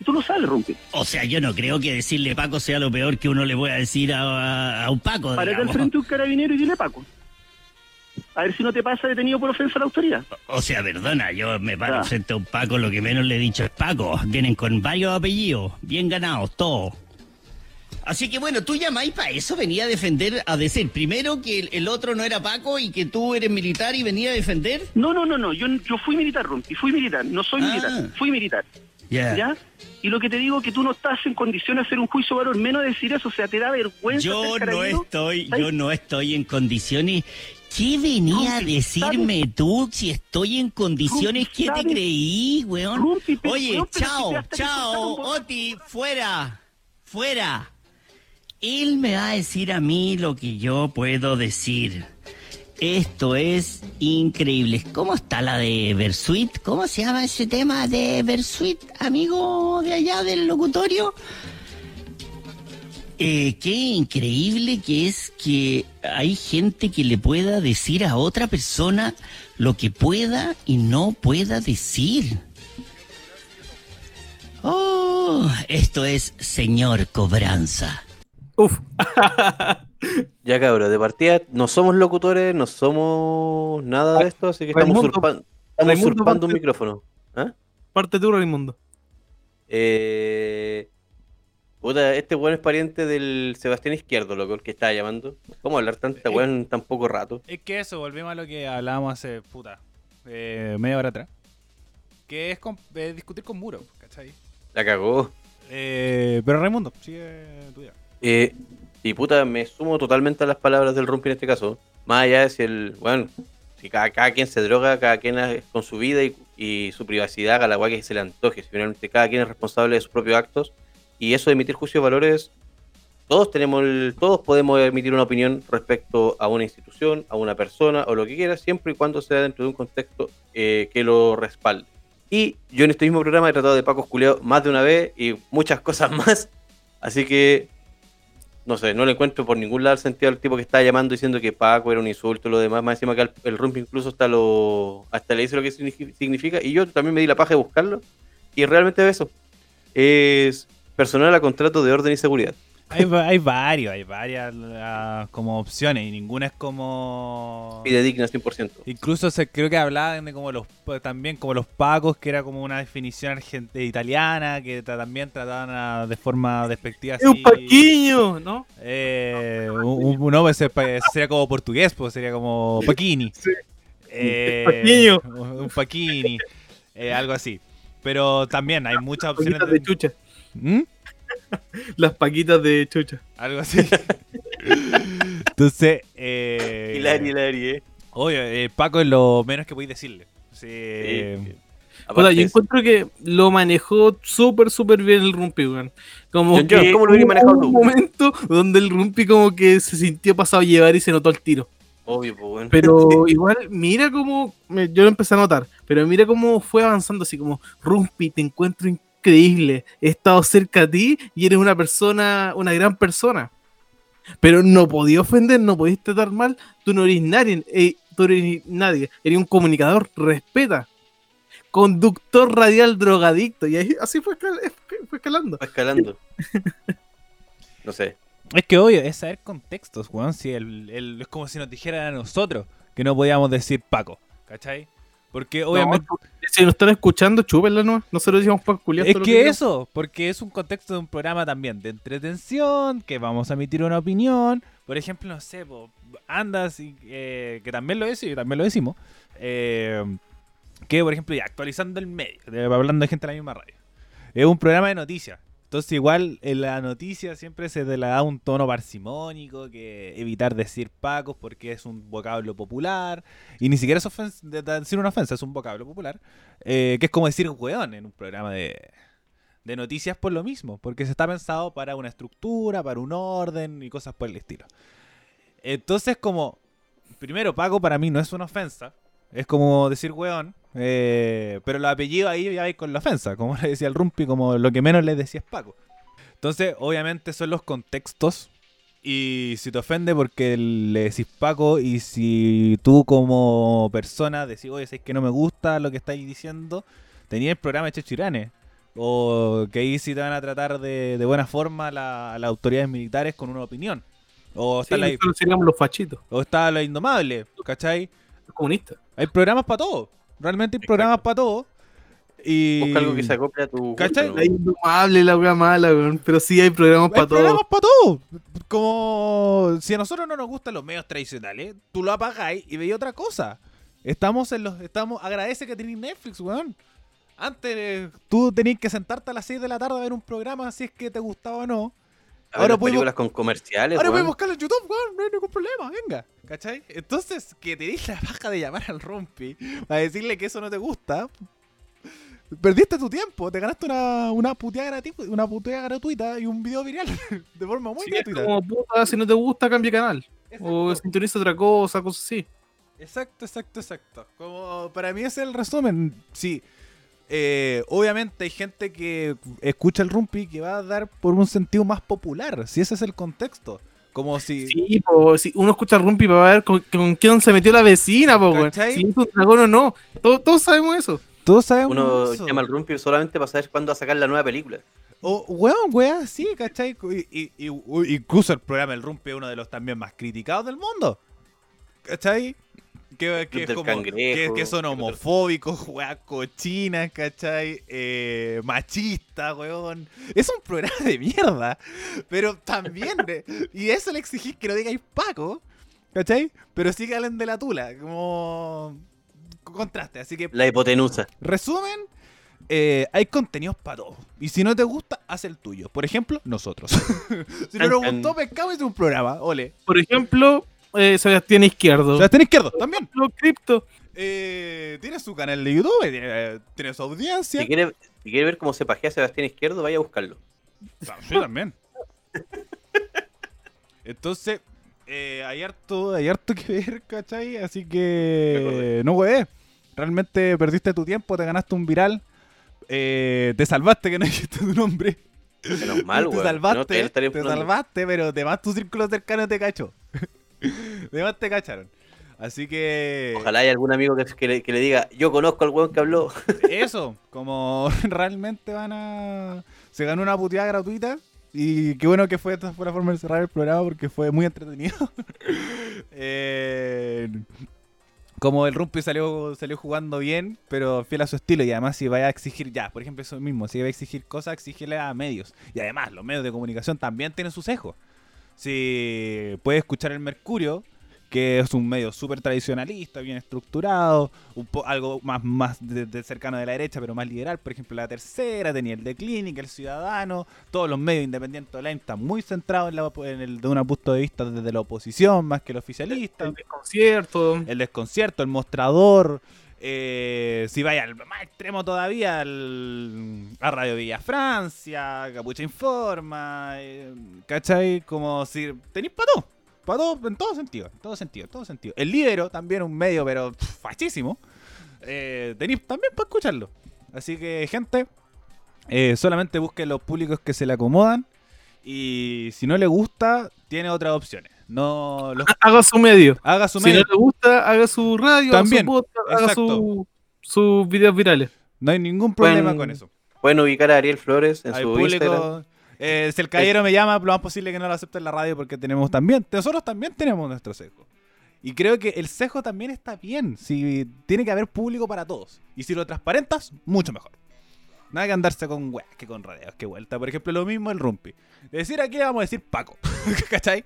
Tú lo sabes, Rumpi. O sea, yo no creo que decirle Paco sea lo peor que uno le pueda decir a, a- a un Paco. Párate al frente un carabinero y dile Paco. A ver si no te pasa detenido por ofensa a la autoridad. O sea, perdona, yo me paro Ah. frente a un Paco, lo que menos le he dicho es Paco. Vienen con varios apellidos, bien ganados, todos. Así que bueno, tú llamáis para eso, venía a defender, a decir primero que el, el otro no era Paco y que tú eres militar y venía a defender. No, no, no, no. Yo, yo fui militar, Rumpi. Fui militar. No soy Ah. militar. Fui militar. Ya. ¿Ya? Y lo que te digo es que tú no estás en condiciones de hacer un juicio valor, menos decir eso. O sea, te da vergüenza. Yo no estoy, ¿Sabes? yo no estoy en condiciones. ¿Qué venía a decirme tú si estoy en condiciones? Rumpi, ¿Qué te ¿sabes? creí, weón? Rumpi, pero, Oye, weón, pero si chao, chao, Oti, fuera, fuera. Él me va a decir a mí lo que yo puedo decir. Esto es increíble. ¿Cómo está la de Versuit? ¿Cómo se llama ese tema de Versuit, amigo de allá del locutorio? Eh, qué increíble que es que hay gente que le pueda decir a otra persona lo que pueda y no pueda decir. Oh, esto es señor cobranza. Uf. *laughs* Ya cabrón, de partida no somos locutores, no somos nada de esto, así que estamos, Raimundo usurpando un micrófono. ¿Ah? Parte tú, Raimundo. Eh... Puta, este weón es pariente del Sebastián Izquierdo, loco, el que estaba llamando. ¿Cómo hablar tanta Eh, weón en tan poco rato? Es que eso, volvemos a lo que hablábamos hace, puta, eh, media hora atrás. Que es con- eh, discutir con Muro, ¿cachai? La cagó. Eh, pero Raimundo, sigue tu idea. Eh, y puta, me sumo totalmente a las palabras del Rumpi en este caso. Más allá de si el, bueno, si cada, cada quien se droga, cada quien hace con su vida y, y su privacidad haga la guay que se le antoje. Finalmente cada quien es responsable de sus propios actos. Y eso de emitir juicios de valores, todos tenemos el- todos podemos emitir una opinión respecto a una institución, a una persona o lo que quiera, siempre y cuando sea dentro de un contexto eh, que lo respalde. Y yo en este mismo programa he tratado de Paco Culeo más de una vez y muchas *laughs* cosas más. Así que no sé, no le encuentro por ningún lado el sentido al tipo que estaba llamando diciendo que Paco era un insulto y lo demás, más encima que el, el Rumpi incluso hasta lo hasta le dice lo que signifi- significa y yo también me di la paja de buscarlo y realmente eso es personal a contrato de orden y seguridad. Hay, va- hay varios, hay varias ah, como opciones y ninguna es como... Y de digna 100%. Incluso se, creo que hablaban de como los también como los pacos, que era como una definición argent- italiana, que ta- también trataban a- de forma despectiva. ¡Es un paquiño! ¿No? Eh, un, un- no, pues, sería como portugués, pues sería como paquini. Sí. Eh, Paquinho. Un paquini, eh, algo así. Pero también hay muchas opciones. De chucha. ¿Mm? *laughs* Las paquitas de chucha. Algo así. Entonces, eh, Hilari, Hilari, eh. Obvio, eh, Paco es lo menos que podéis decirle. Sí. Sí. Aparte yo encuentro que lo manejó súper, súper bien el Rumpi, weón. Como John, que ¿cómo lo hubieras hubo manejado un tú? momento donde el Rumpi como que se sintió pasado a llevar y se notó el tiro. Obvio, pues, bueno. Pero *laughs* igual, mira cómo, me- yo lo empecé a notar, pero mira cómo fue avanzando, así como, Rumpi, te encuentro increíble, he estado cerca a ti y eres una persona, una gran persona. Pero no podía ofender, no podías tratar mal, tú no eres nadie, eh, tú no eres nadie, eres un comunicador, respeta. Conductor radial drogadicto, y ahí, así fue, escal- fue escalando. Escalando. *laughs* No sé. Es que obvio, es saber contextos, weón. Si el, el- es como si nos dijeran a nosotros que no podíamos decir Paco, ¿cachai? Porque obviamente. No, si nos están escuchando, chúpenla, ¿no? Nosotros decimos para culiar es que eso, porque es un contexto de un programa también de entretención, que vamos a emitir una opinión. Por ejemplo, no sé, po, andas, y, eh, que también lo decimos, también lo decimos. eh, que, por ejemplo, ya actualizando el medio, de- hablando de gente de la misma radio. Es un programa de noticias. Entonces igual en la noticia siempre se la da un tono parsimónico, que evitar decir pacos porque es un vocablo popular, y ni siquiera es ofens- de- de decir una ofensa, es un vocablo popular, eh, que es como decir weón en un programa de, de noticias por lo mismo, porque se está pensado para una estructura, para un orden y cosas por el estilo. Entonces como, primero, paco para mí no es una ofensa, es como decir weón, eh, pero los apellidos ahí ya vais con la ofensa, como *laughs* le decía el Rumpi, como lo que menos le decía es Paco. Entonces, obviamente son los contextos. Y si te ofende porque le decís Paco y si tú como persona decís, oye, es que no me gusta lo que estáis diciendo, tenía el programa de Chechirane. O que ahí sí te van a tratar de, de buena forma la- las autoridades militares con una opinión. O está, la, los fachitos, o está la indomable, ¿cachai? los comunistas. Hay programas para todo. Realmente hay programas para todo. Y... Busca algo que se acople a tu. ¿Cachai? Es indomable la wea mala, weón. Pero sí hay programas Hay para todo. programas para todo. Como si a nosotros no nos gustan los medios tradicionales, tú lo apagáis y veis otra cosa. Estamos en los. estamos Agradece que tenéis Netflix, weón. Antes tú tenías que sentarte a las 6 de la tarde a ver un programa si es que te gustaba o no. Ahora las podemos- películas con comerciales. Ahora puedes buscarlo en YouTube, weón, no hay ningún problema, venga. ¿Cachai? Entonces, que te dis la baja de llamar al rompi para decirle que eso no te gusta. Perdiste tu tiempo, te ganaste una, una puteada gratuita, una puteada gratuita y un video viral *laughs* de forma muy Sí, es gratuita. como puta, si no te gusta, cambia canal. O sintoniza otra cosa, cosas así. Exacto, exacto, exacto. Como para mí ese es el resumen. Sí. Eh, obviamente hay gente que escucha el rumpi que va a dar por un sentido más popular, si ese es el contexto. Como si Sí, po, si uno escucha Rumpi para ver con, con quién se metió la vecina, po. Si es un dragón o no. Todos, todos sabemos eso. todos sabemos Uno eso. llama al Rumpi solamente para saber cuándo va a sacar la nueva película. O, weón, weón, sí, ¿cachai? Y, y- incluso el programa El Rumpi es uno de los también más criticados del mundo. ¿Cachai? Que, que, Club es del como- Cangrejo, que, que son homofóbicos, *laughs* weón, cochinas, ¿cachai? Eh, machistas, weón. Es un programa de mierda. Pero también, y eso le exigís que no digáis Paco, ¿cachai? Pero sí que hablen de la tula, como contraste. Así que La hipotenusa. Resumen, eh, hay contenidos para todos. Y si no te gusta, haz el tuyo. Por ejemplo, nosotros. *laughs* si no nos gustó, pescado es un programa. Ole. Por ejemplo, eh, Sebastián Izquierdo. Sebastián Izquierdo, también. Lo cripto. Eh, tiene su canal de YouTube, tiene, tiene su audiencia. Si quiere, si quiere ver cómo se pajea Sebastián Izquierdo, vaya a buscarlo. Ah, Sí, también. Entonces, eh, hay, harto, hay harto que ver, ¿cachai? Así que no güey. Realmente perdiste tu tiempo, te ganaste un viral. eh, te salvaste que no *laughs* dijiste tu nombre. Menos mal, te salvaste, No, te funando. salvaste, pero de más tu círculo cercano te cachó. *laughs* de más te cacharon. Así que Ojalá haya algún amigo que, que le, que le diga, yo conozco al weón que habló. *laughs* eso, como *laughs* realmente van a... Se ganó una puteada gratuita y qué bueno que fue, esta fue la forma de cerrar el programa porque fue muy entretenido. Eh, como el Rumpi salió, salió jugando bien, pero fiel a su estilo y además si vaya a exigir ya, por ejemplo eso mismo, si va a exigir cosas, exigirle a medios. Y además los medios de comunicación también tienen sus sesgos. Si puede escuchar el Mercurio, que es un medio súper tradicionalista, bien estructurado, un po- algo más, más de, de cercano de la derecha, pero más liberal. Por ejemplo, la tercera tenía el de Clínica, el Ciudadano, todos los medios independientes online están muy centrados en, la, en el de un punto de vista desde la oposición más que el oficialista El desconcierto. el desconcierto, el mostrador. Eh, si vaya al más extremo todavía, al, a Radio Villa Francia, Capucha Informa, eh, ¿cachai? Como si tenéis para todo, en todo sentido, en todo sentido, en todo sentido. El Libero, también un medio, pero fachísimo. Eh, tenéis también para escucharlo. Así que, gente, eh, solamente busquen los públicos que se le acomodan. Y si no le gusta, tiene otras opciones. No los Haga su medio. haga su Si medio. no le gusta, haga su radio, También, su podcast, haga su, sus videos virales. No hay ningún problema Pueden- con eso. Pueden ubicar a Ariel Flores en Hay su Instagram. público. eh, si el caballero me llama, lo más posible que no lo acepte en la radio porque tenemos también. Nosotros también tenemos nuestro sesgo. Y creo que el sesgo también está bien. Si tiene que haber público para todos. Y si lo transparentas, mucho mejor. Nada que andarse con weas que con radios, que vuelta. Por ejemplo, lo mismo el rumpi. Decir aquí le vamos a decir Paco. *laughs* ¿Cachai?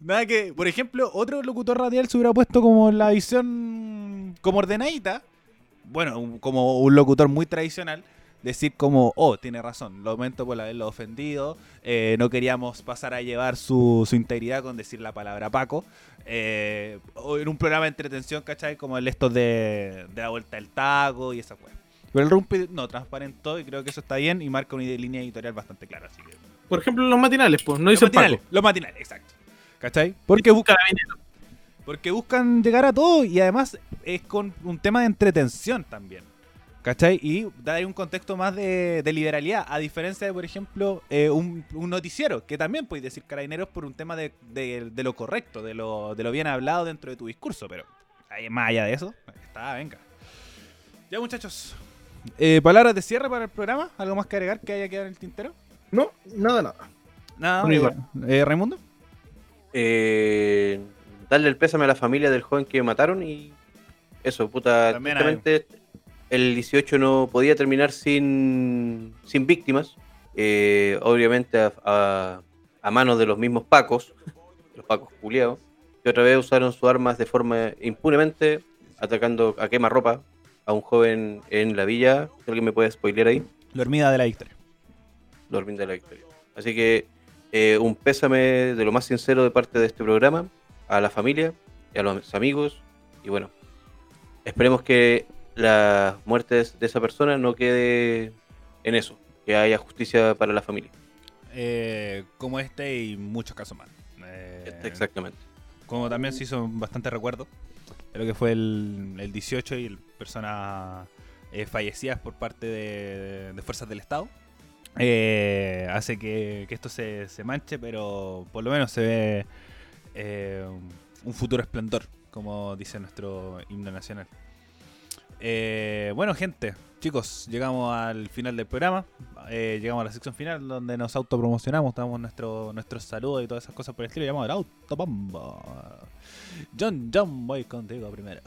Nada que, por ejemplo, otro locutor radial se hubiera puesto como la visión como ordenadita. Bueno, como un locutor muy tradicional. decir como, oh, tiene razón, lo aumento por haberlo ofendido, eh, no queríamos pasar a llevar su, integridad con decir la palabra Paco, eh, en un programa de entretención, ¿cachai? Como el estos de, de la vuelta del taco y esa cosa. Pero el Rumpi no, transparentó y creo que eso está bien y marca una línea editorial bastante clara, así que... Por ejemplo, los matinales, pues, no Los dicen matinales, Paco. los matinales, exacto. ¿Cachai? Porque buscan, porque buscan llegar a todo y además es con un tema de entretención también. ¿Cachai? Y da ahí un contexto más de, de liberalidad, a diferencia de, por ejemplo, eh, un, un noticiero, que también puedes decir carabineros por un tema de, de- de lo correcto, de lo, de lo bien hablado dentro de tu discurso, pero más allá de eso, está, venga. Ya muchachos, eh, palabras de cierre para el programa, algo más que agregar que haya quedado en el tintero. No, nada, nada. Nada, mi eh, eh, Raimundo. Eh, darle el pésame a la familia del joven que mataron y eso, puta. El 18 no podía terminar sin, sin víctimas. eh, obviamente a, a- a manos de los mismos pacos, *laughs* los pacos culiados, que otra vez usaron sus armas de forma impunemente, atacando a quemarropa a un joven en la villa. ¿Alguien me puede spoiler ahí? La hormiga de la victoria. Dormir de la Victoria. Así que eh, un pésame de lo más sincero de parte de este programa a la familia y a los amigos. Y bueno, esperemos que las muertes de esa persona no quede en eso, que haya justicia para la familia. Eh, como este y muchos casos más. Eh, Este, Exactamente. como también se hizo bastante recuerdo lo que fue el, el 18 y personas eh, fallecidas por parte de, de fuerzas del Estado. Eh, hace que, esto se, se manche, pero por lo menos se ve eh, un futuro esplendor, como dice nuestro himno nacional. Bueno, gente, chicos, llegamos al final del programa. Eh, llegamos a la sección final donde nos autopromocionamos, damos nuestro, nuestros saludos y todas esas cosas por el estilo. Llamamos el autobomba. John, John, voy contigo primero.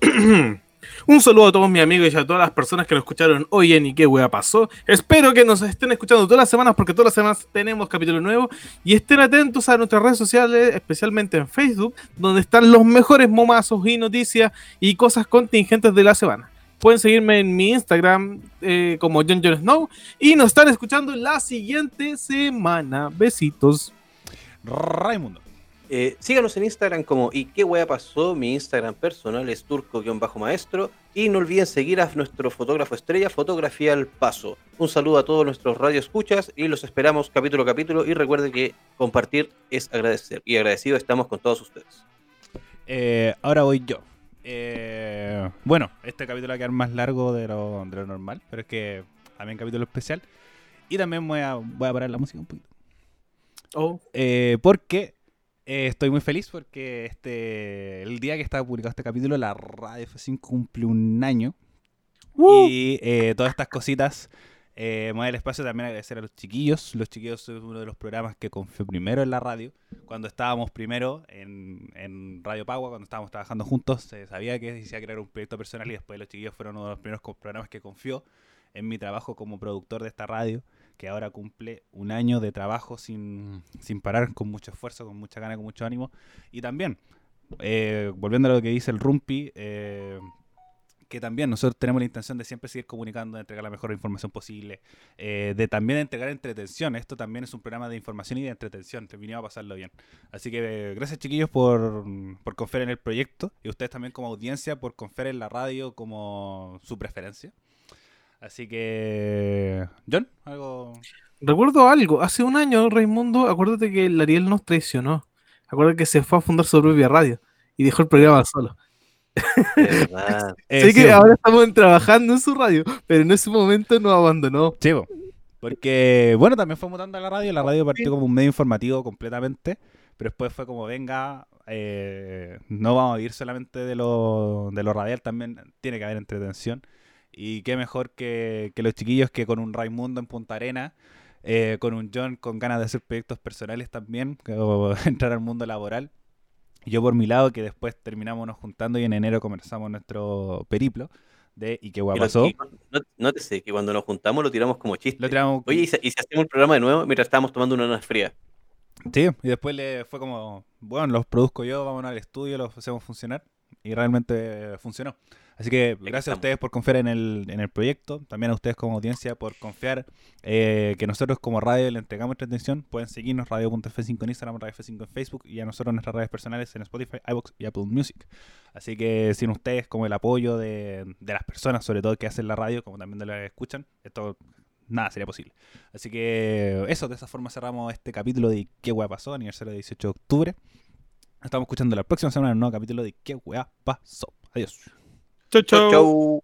*clears throat* Un saludo a todos mis amigos y a todas las personas que nos escucharon hoy en ¿Y qué wea pasó? Espero que nos estén escuchando todas las semanas porque todas las semanas tenemos capítulo nuevo y estén atentos a nuestras redes sociales, especialmente en Facebook, donde están los mejores momazos y noticias y cosas contingentes de la semana. Pueden seguirme en mi Instagram eh, como John Jon Snow y nos están escuchando la siguiente semana. Besitos. Raimundo. Eh, síganos en Instagram como y qué wea pasó. Mi Instagram personal es turco-maestro. Y no olviden seguir a nuestro fotógrafo estrella, Fotografía al Paso. Un saludo a todos nuestros radioescuchas y los esperamos capítulo a capítulo. Y recuerden que compartir es agradecer. Y agradecido estamos con todos ustedes. Eh, ahora voy yo. Eh, bueno, este capítulo va a quedar más largo de lo, de lo normal, pero es que también capítulo especial. Y también voy a, voy a parar la música un poquito. Oh, Eh, porque eh, estoy muy feliz porque este el día que estaba publicado este capítulo, la Radio F5 cumple un año. Y eh, todas estas cositas, eh, me voy espacio también agradecer a los chiquillos. Los chiquillos es uno de los programas que confió primero en la radio. Cuando estábamos primero en, Radio Pagua, cuando estábamos trabajando juntos, se sabía que se iba a crear un proyecto personal y después los chiquillos fueron uno de los primeros programas que confió en mi trabajo como productor de esta radio, que ahora cumple un año de trabajo sin, sin parar, con mucho esfuerzo, con mucha gana, con mucho ánimo. Y también, eh, volviendo a lo que dice el Rumpi, eh, que también nosotros tenemos la intención de siempre seguir comunicando, de entregar la mejor información posible, eh, de también entregar entretención. Esto también es un programa de información y de entretención, terminamos a pasarlo bien. Así que eh, gracias chiquillos por, por confiar en el proyecto y ustedes también como audiencia por confiar en la radio como su preferencia. Así que, John, algo... Recuerdo algo, hace un año, Raimundo, acuérdate que el Ariel nos traicionó. Acuérdate que se fue a fundar su propia radio y dejó el programa solo. Verdad. *laughs* Eh, sé sí, que ahora estamos trabajando en su radio, pero en ese momento nos abandonó. Sí, porque bueno, también fue mutando a la radio. La radio partió como un medio informativo completamente, pero después fue como, venga, eh, no vamos a vivir solamente de lo, de lo radial, también tiene que haber entretención. Y qué mejor que, que los chiquillos que con un Raimundo en Punta Arena, eh, con un John con ganas de hacer proyectos personales también, que- o *laughs* entrar al mundo laboral. Y Yo por mi lado, que después terminamos nos juntando y en enero comenzamos nuestro periplo de ¿Y qué guay pasó? no- Nótese que cuando nos juntamos lo tiramos como chiste. Lo tiramos Oye, ¿y si, y si hacemos el programa de nuevo mientras estábamos tomando una fría? Sí, y después le fue como, bueno, los produzco yo, vámonos al estudio, los hacemos funcionar. y realmente funcionó. Así que gracias a ustedes por confiar en el, en el proyecto, también a ustedes como audiencia por confiar eh, que nosotros como radio le entregamos nuestra atención. Pueden seguirnos radio.f5 en Instagram, radio F5 en Facebook y a nosotros en nuestras redes personales en Spotify, iVoox y Apple Music. Así que sin ustedes como el apoyo de, de las personas, sobre todo que hacen la radio, como también de las que escuchan, esto nada sería posible. Así que eso, de esa forma cerramos este capítulo de ¿Qué hueá pasó? Aniversario del 18 de octubre. Estamos escuchando la próxima semana un nuevo capítulo de ¿Qué hueá pasó? Adiós. toe